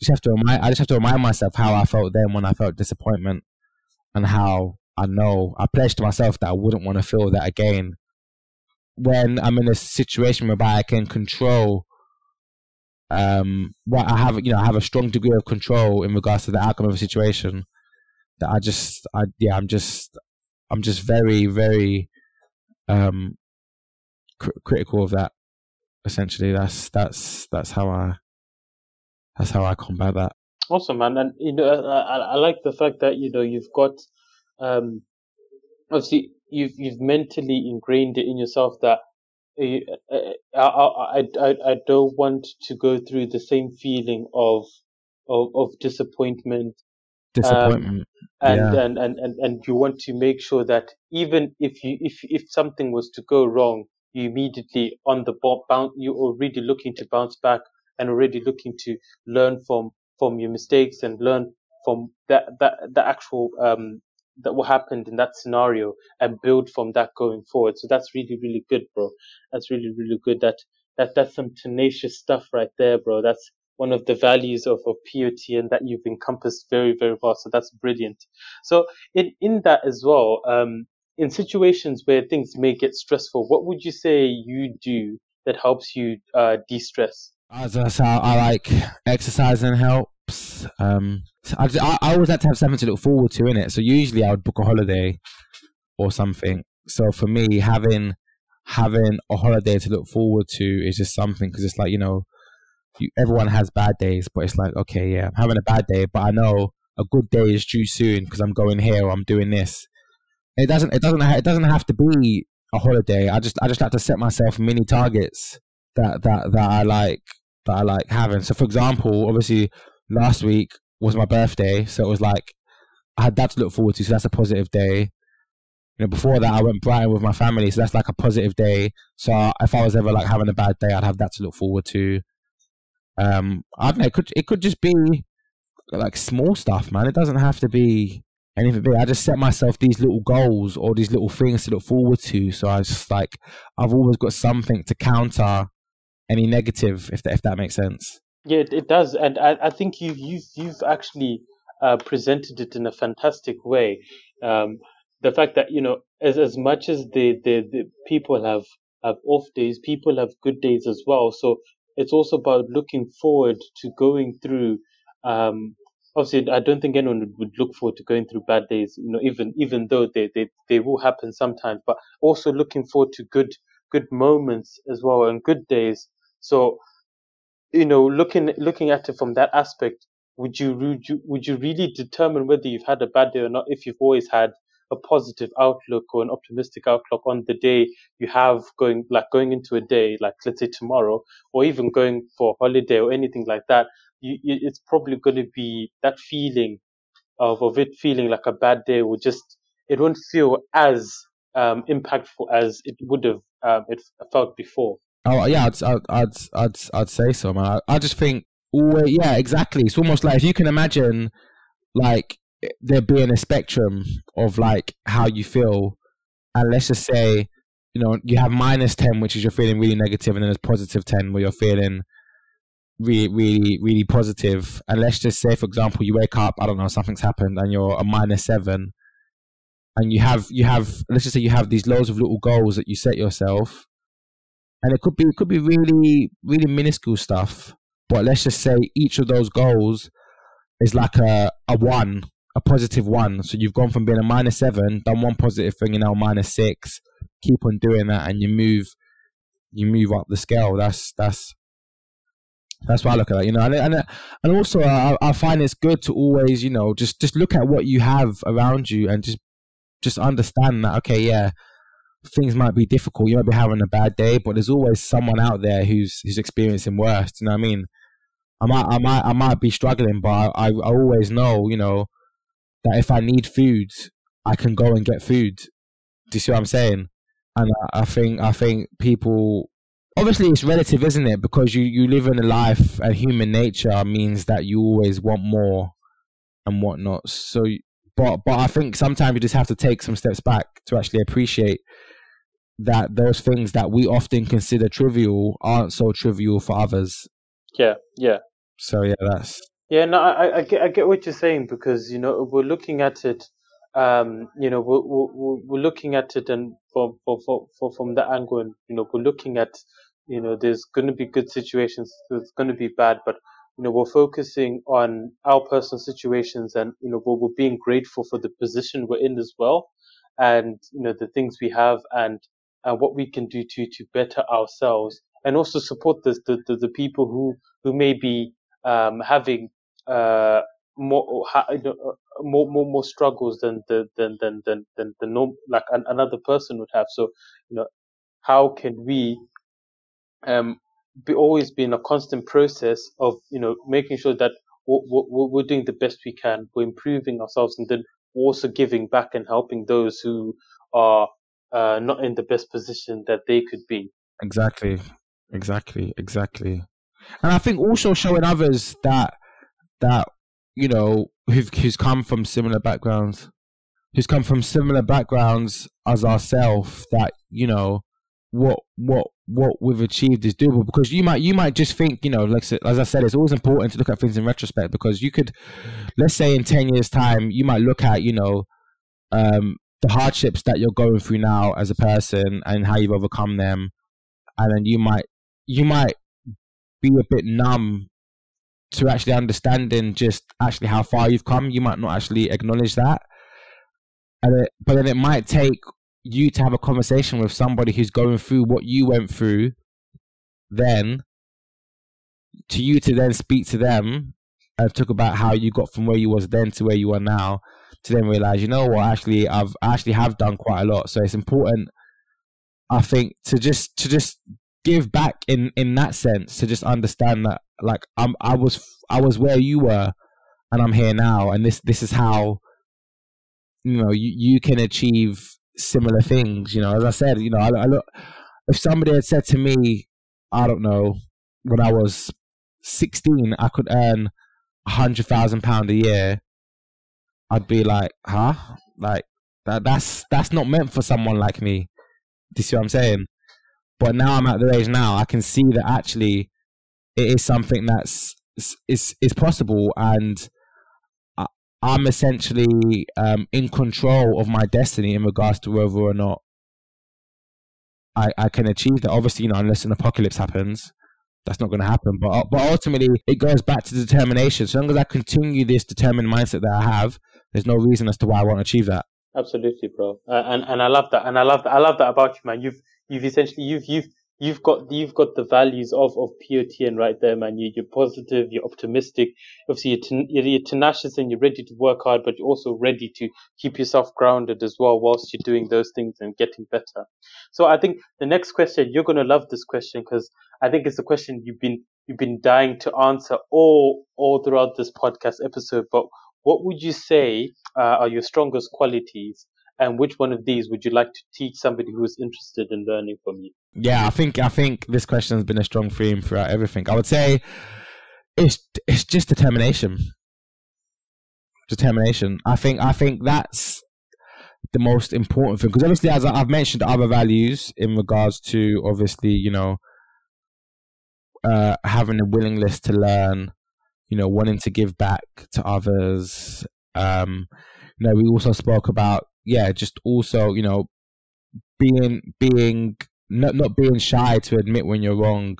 Just have to remind I just have to remind myself how I felt then when I felt disappointment and how I know I pledged to myself that I wouldn't want to feel that again. When I'm in a situation whereby I can control um what I have you know I have a strong degree of control in regards to the outcome of a situation that I just I yeah I'm just I'm just very very um cr- critical of that essentially. That's that's that's how I that's how I combat that. Awesome man. And you know I, I like the fact that you know you've got um obviously you've you've mentally ingrained it in yourself that I, I, I, I don't want to go through the same feeling of of, of disappointment disappointment um, and, yeah. and, and, and and you want to make sure that even if you if if something was to go wrong you immediately on the bounce you're already looking to bounce back and already looking to learn from from your mistakes and learn from that that the actual um that what happened in that scenario and build from that going forward. So that's really, really good, bro. That's really, really good. That that that's some tenacious stuff right there, bro. That's one of the values of, of POT and that you've encompassed very, very well. So that's brilliant. So in, in that as well, um, in situations where things may get stressful, what would you say you do that helps you uh, de-stress? I say, I like exercising helps. Um, I, I, I always like to have something to look forward to in it. So usually I would book a holiday or something. So for me, having having a holiday to look forward to is just something because it's like you know, you, everyone has bad days, but it's like okay, yeah, I'm having a bad day, but I know a good day is due soon because I'm going here or I'm doing this. It doesn't. It doesn't. It doesn't have to be a holiday. I just. I just like to set myself mini targets that that that I like that I like having. So, for example, obviously last week was my birthday, so it was like I had that to look forward to. So that's a positive day. You know, before that, I went Brighton with my family, so that's like a positive day. So if I was ever like having a bad day, I'd have that to look forward to. Um, I don't know. It could it could just be like small stuff, man. It doesn't have to be anything big. I just set myself these little goals or these little things to look forward to. So I just like I've always got something to counter any negative, if that, if that makes sense. Yeah, it, does, and I, I think you you've you've actually uh, presented it in a fantastic way. Um, the fact that you know, as as much as the, the, the people have have off days, people have good days as well. So it's also about looking forward to going through. Um, obviously, I don't think anyone would look forward to going through bad days. You know, even even though they they, they will happen sometimes, but also looking forward to good good moments as well and good days. So you know, looking looking at it from that aspect, would you would you would you really determine whether you've had a bad day or not if you've always had a positive outlook or an optimistic outlook on the day you have going like going into a day like let's say tomorrow or even going for a holiday or anything like that you, it's probably going to be that feeling of of it feeling like a bad day will just it won't feel as um, impactful as it would have um, it felt before Oh yeah, I'd I'd I'd I'd, I'd say so, man. I, I just think always yeah, exactly. It's almost like if you can imagine like there being a spectrum of like how you feel, and let's just say you know you have minus ten, which is you're feeling really negative, and then there's positive ten where you're feeling really really really positive. And let's just say, for example, you wake up, I don't know, something's happened, and you're a minus seven, and you have you have let's just say you have these loads of little goals that you set yourself and it could be it could be really really minuscule stuff. But let's just say each of those goals is like a a one, a positive one. So you've gone from being a minus seven, done one positive thing, and now minus six. Keep on doing that, and you move you move up the scale. That's that's that's why I look at it, you know, and and, and also I, I find it's good to always, you know, just just look at what you have around you and just just understand that okay, yeah, things might be difficult. You might be having a bad day, but there's always someone out there who's who's experiencing worse. You know what I mean? I might I might I might be struggling, but I, I always know, you know, that if I need food, I can go and get food. Do you see what I'm saying? And I, I think I think people obviously it's relative, isn't it? Because you you live in a life and human nature means that you always want more and whatnot. So, but but I think sometimes you just have to take some steps back to actually appreciate that those things that we often consider trivial aren't so trivial for others. Yeah, yeah. So yeah, that's yeah. No, I, I get I get what you're saying because you know we're looking at it. Um, you know, we're, we're, we're looking at it and from, from, from, from that angle, and, you know, we're looking at, you know, there's going to be good situations, there's going to be bad, but, you know, we're focusing on our personal situations and, you know, we're, we're being grateful for the position we're in as well and, you know, the things we have and, and what we can do to to better ourselves and also support the the, the, the people who who may be um, having uh, more, uh, more more more struggles than the than than than than the norm like an, another person would have. So you know, how can we um, be always be in a constant process of you know making sure that we're, we're doing the best we can, we're improving ourselves, and then also giving back and helping those who are uh, not in the best position that they could be. Exactly, exactly, exactly. And I think also showing others that that you know who've who's come from similar backgrounds, who's come from similar backgrounds as ourselves, that you know what what what we've achieved is doable. Because you might you might just think you know like as I said it's always important to look at things in retrospect because you could let's say in 10 years time you might look at you know um the hardships that you're going through now as a person and how you've overcome them. And then you might you might be a bit numb to actually understanding just actually how far you've come you might not actually acknowledge that it, but then it might take you to have a conversation with somebody who's going through what you went through then to you to then speak to them and talk about how you got from where you was then to where you are now to then realize, you know what, actually, I've I actually have done quite a lot. So it's important, I think, to just to just give back in in that sense to just understand that like I'm I was I was where you were, and I'm here now, and this this is how you know you you can achieve similar things. You know, as I said, you know, I, I look if somebody had said to me, I don't know, when I was 16, I could earn a hundred thousand pound a year I'd be like, huh? Like that that's that's not meant for someone like me. Do you see what I'm saying? But now I'm at the age now I can see that actually it is something that's is is possible and I'm essentially um, in control of my destiny in regards to whether or not I, I can achieve that. Obviously, you know, unless an apocalypse happens, that's not going to happen. But but ultimately, it goes back to determination. So long as I continue this determined mindset that I have, there's no reason as to why I won't achieve that. Absolutely, bro. Uh, and and I love that. And I love that. I love that about you, man. You've you've essentially you've you've you've got you've got the values of of POTN right there, man. You, you're positive, you're optimistic. Obviously, you're, ten, you're tenacious and you're ready to work hard, but you're also ready to keep yourself grounded as well whilst you're doing those things and getting better. So I think the next question you're gonna love this question because I think it's a question you've been you've been dying to answer all all throughout this podcast episode. But what would you say uh, are your strongest qualities and which one of these would you like to teach somebody who is interested in learning from you? Yeah, I think I think this question has been a strong theme throughout everything. I would say it's it's just determination. Determination. I think I think that's the most important thing because obviously, as I've mentioned, other values in regards to obviously, you know, uh, having a willingness to learn, you know, wanting to give back to others. Um, you know, we also spoke about yeah, just also you know being being not not being shy to admit when you're wrong,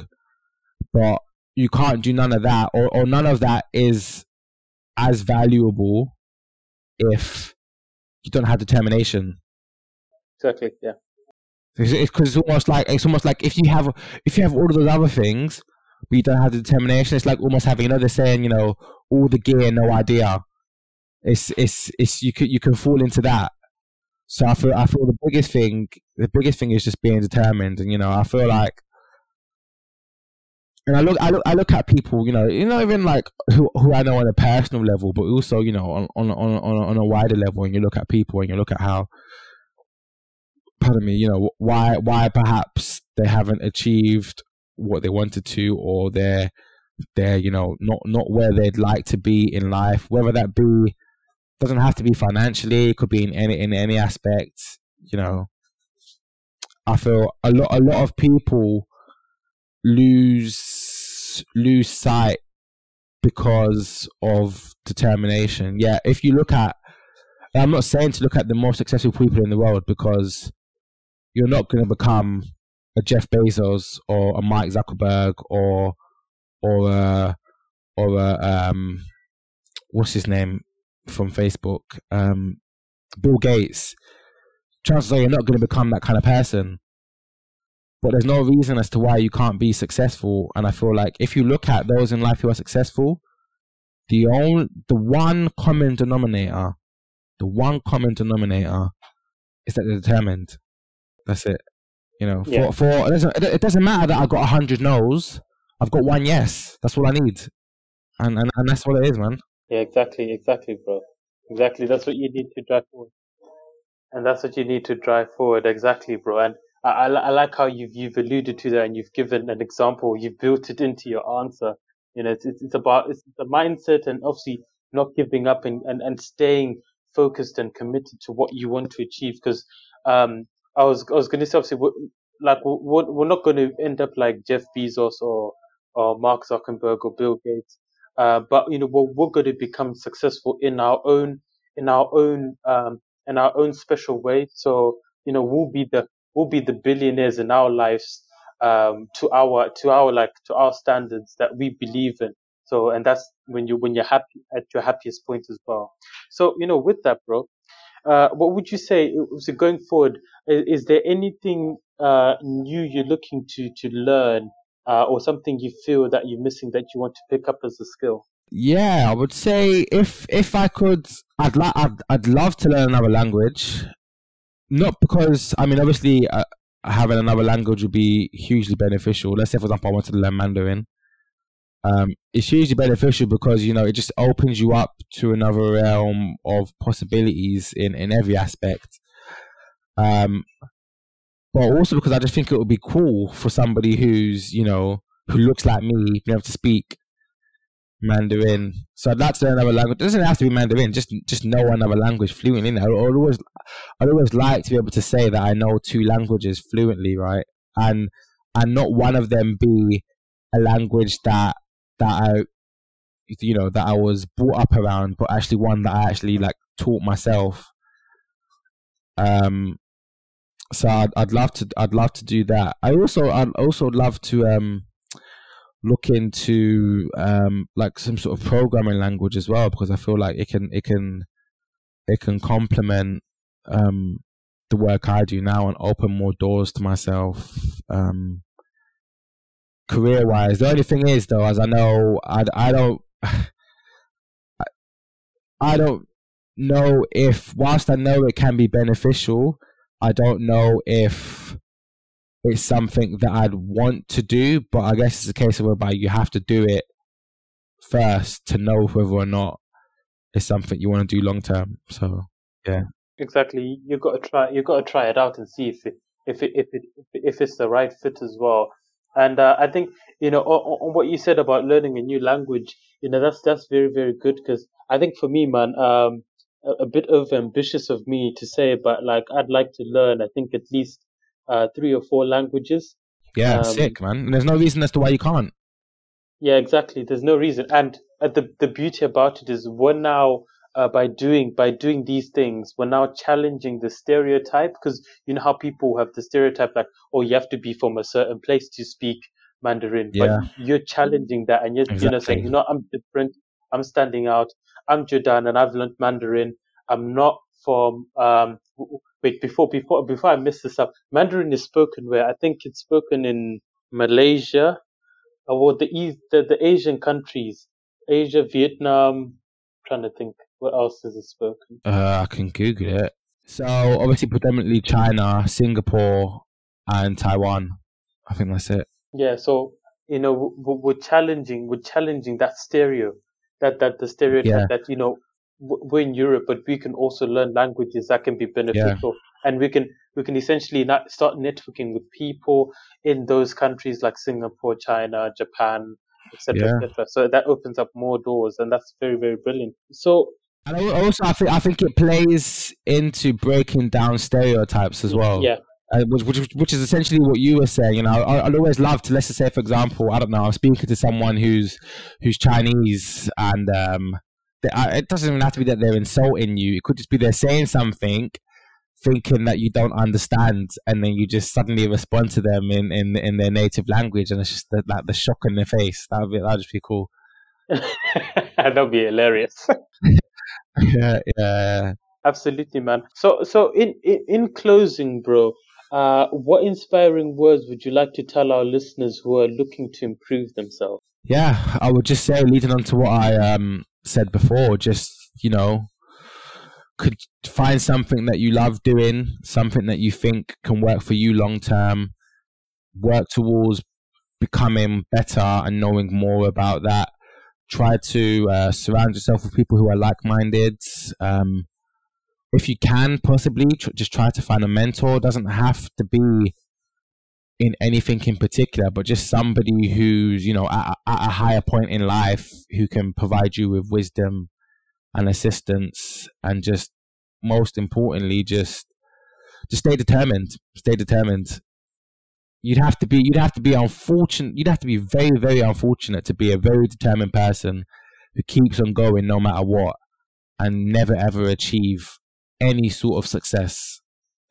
but you can't do none of that, or or none of that is as valuable if you don't have determination. Exactly. Yeah. Because it's, it's, almost like it's almost like if you have if you have all of those other things, but you don't have the determination, it's like almost having another saying, you know, all the gear, no idea. It's it's it's you can you can fall into that. So I feel I feel the biggest thing the biggest thing is just being determined, and you know I feel like, and I look I look I look at people, you know, you know even like who who I know on a personal level, but also you know on on on on, a wider level, and you look at people and you look at how, pardon me, you know why why perhaps they haven't achieved what they wanted to, or they're they're you know not not where they'd like to be in life, whether that be doesn't have to be financially. It could be in any in any aspect. You know, I feel a lot a lot of people lose lose sight because of determination. Yeah, if you look at, I'm not saying to look at the most successful people in the world because you're not going to become a Jeff Bezos or a Mike Zuckerberg or or a or a um what's his name from Facebook, um, Bill Gates, chances are you're not going to become that kind of person. But there's no reason as to why you can't be successful. And I feel like if you look at those in life who are successful, the only, the one common denominator, the one common denominator is that they're determined. That's it. You know, yeah. for, for it doesn't, it doesn't matter that I got a hundred no's. I've got one yes. That's all I need, and and, and that's what it is, man. Yeah, exactly, exactly, bro. Exactly. That's what you need to drive forward. And that's what you need to drive forward. Exactly, bro. And I, I, I like how you've, you've alluded to that and you've given an example. You've built it into your answer. You know, it's, it's, it's about, it's the mindset and obviously not giving up and, and, and staying focused and committed to what you want to achieve. Cause, um, I was, I was going to say, obviously, like, we're, we're not going to end up like Jeff Bezos or, or Mark Zuckerberg or Bill Gates uh, but you know, we're, we're going to become successful in our own, in our own, um, in our own special way. So, you know, we'll be the, we'll be the billionaires in our lives, um, to our, to our, like, to our standards that we believe in. So, and that's when you, when you're happy at your happiest point as well. So, you know, with that, bro, uh, what would you say, so going forward, is, is there anything, uh, new you're looking to, to learn uh, or something you feel that you're missing that you want to pick up as a skill? Yeah, I would say if if I could, I'd like I'd, I'd love to learn another language. Not because I mean, obviously, uh, having another language would be hugely beneficial. Let's say, for example, I wanted to learn Mandarin. Um, it's hugely beneficial because you know it just opens you up to another realm of possibilities in in every aspect. Um, but also because I just think it would be cool for somebody who's you know who looks like me being able to speak Mandarin. So I'd like to learn another language. It doesn't have to be Mandarin. Just just know another language fluently. I'd always I'd always like to be able to say that I know two languages fluently, right? And and not one of them be a language that that I you know that I was brought up around, but actually one that I actually like taught myself. Um, so I'd, I'd love to I'd love to do that. I also I'd also love to um look into um like some sort of programming language as well because I feel like it can it can it can complement um the work I do now and open more doors to myself. Um career wise. The only thing is though, as I know, I, I don't, *sighs* I don't know if, whilst I know it can be beneficial, I don't know if it's something that I'd want to do. But I guess it's a case of whereby you have to do it first to know whether or not it's something you want to do long term. So yeah, exactly. You've got to try. You've got to try it out and see if it if it if it if it's the right fit as well. And uh, I think you know on, on, what you said about learning a new language, you know that's that's very very good because I think for me, man, um, a, a, bit of ambitious of me to say, but like I'd like to learn. I think at least uh, three or four languages. Yeah, um, sick man. And there's no reason as to why you can't. Yeah, exactly. There's no reason, and uh, the the beauty about it is we're now uh, by doing by doing these things, we're now challenging the stereotype because you know how people have the stereotype like, oh, you have to be from a certain place to speak Mandarin, yeah. but you're challenging that, and you're exactly. you know saying, you know, I'm different, I'm standing out, I'm Jordan, and I've learned Mandarin. I'm not from um wait before before before I miss this up. Mandarin is spoken where I think it's spoken in Malaysia, or the East, the, the Asian countries, Asia, Vietnam. I'm trying to think what else is it spoken? Uh, I can Google it. So obviously, predominantly China, Singapore, and Taiwan. I think that's it. Yeah. So you know, we're challenging, we're challenging that stereo, that that the stereotype yeah. that you know we're in Europe, but we can also learn languages that can be beneficial, yeah. and we can we can essentially start networking with people in those countries like Singapore, China, Japan, etc., yeah. etc. So that opens up more doors, and that's very very brilliant. So and also, I think I think it plays into breaking down stereotypes as well. Yeah. Uh, which, which, which is essentially what you were saying. You know, I, I'd always love to. Let's just say, for example, I don't know. I'm speaking to someone who's who's Chinese, and um, they, I, it doesn't even have to be that they're insulting you. It could just be they're saying something, thinking that you don't understand, and then you just suddenly respond to them in in, in their native language, and it's just the, like the shock in their face. That would be that'd just be cool. *laughs* That'd be hilarious. yeah, *laughs* *laughs* yeah. Absolutely, man. So, so in in, in closing, bro, uh, what inspiring words would you like to tell our listeners who are looking to improve themselves? Yeah, I would just say, leading on to what I um, said before, just you know, could find something that you love doing, something that you think can work for you long term. Work towards becoming better and knowing more about that try to uh, surround yourself with people who are like-minded um, if you can possibly tr- just try to find a mentor. It doesn't have to be in anything in particular but just somebody who's you know at, at a higher point in life who can provide you with wisdom and assistance and just most importantly just just stay determined stay determined. You'd have to be you'd have to be unfortunate you'd have to be very very unfortunate to be a very determined person who keeps on going no matter what and never ever achieve any sort of success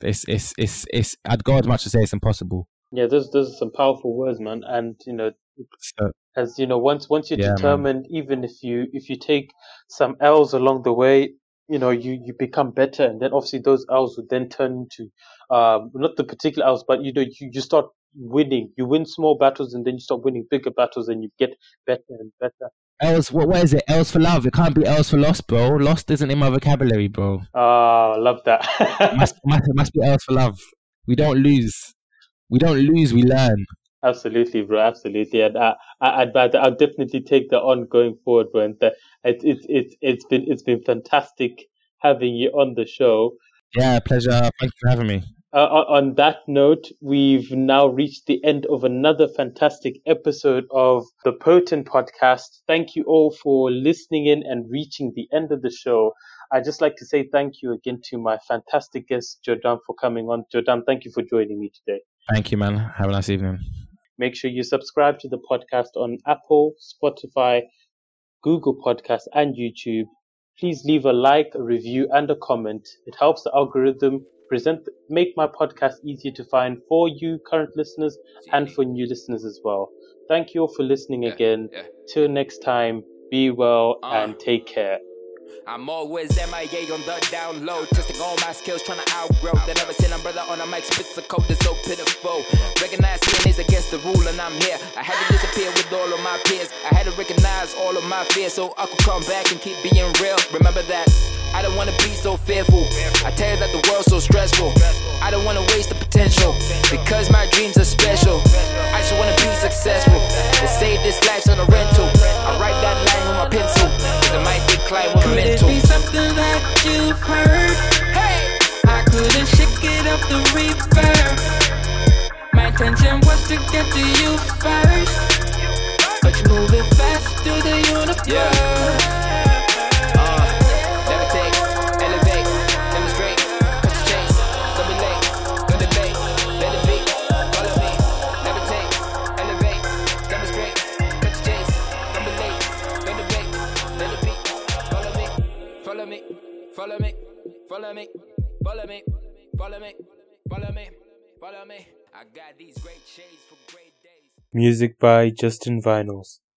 it's it's it's, it's i'd go as much to say it's impossible yeah those those are some powerful words man and you know so, as you know once once you're yeah, determined man. even if you if you take some l's along the way you know you you become better and then obviously those L's would then turn into um not the particular L's but you know you, you start winning. You win small battles and then you start winning bigger battles and you get better and better. Else, what, what is it? Else for love. It can't be else for lost, bro. Lost isn't in my vocabulary, bro. Oh, love that. must, must, must be else for love. We don't lose. We don't lose, we learn. Absolutely, bro. Absolutely, and I, I, I'd, I'd definitely take that on going forward, bro. And uh, it, it, it, it's been, it's been fantastic having you on the show. Yeah, pleasure. Thank you for having me uh, on that note, we've now reached the end of another fantastic episode of the Potent Podcast. Thank you all for listening in and reaching the end of the show. I'd just like to say thank you again to my fantastic guest, Jordan, for coming on. Jordan, thank you for joining me today. Thank you, man. Have a nice evening. Make sure you subscribe to the podcast on Apple, Spotify, Google Podcasts, and YouTube. Please leave a like, a review, and a comment. It helps the algorithm present make my podcast easier to find for you current listeners and for new listeners as well. Thank you all for listening yeah, again. Yeah. Till next time, be well uh. and take care. I'm always MIA on the down low, testing all my skills, trying to outgrow. They never seen a brother on a mic spits a code that's so pitiful. Recognize sin is against the rule, and I'm here. I had to disappear with all of my peers. I had to recognize all of my fears so I could come back and keep being real. Remember that. I don't wanna be so fearful. I tell you that the world's so stressful. I don't wanna waste the potential because my dreams are special. I just wanna be successful. They save this life's on a rental. I write that line with my pencil. Cause it might decline with Could mental. it be something that you've heard? Hey, I couldn't shake it off the reverb. My intention was to get to you first, but you're moving fast through the universe. Uh, follow me, follow me, follow me, follow me, follow me. I got these great shades for great days. Music by Justin Vinyls.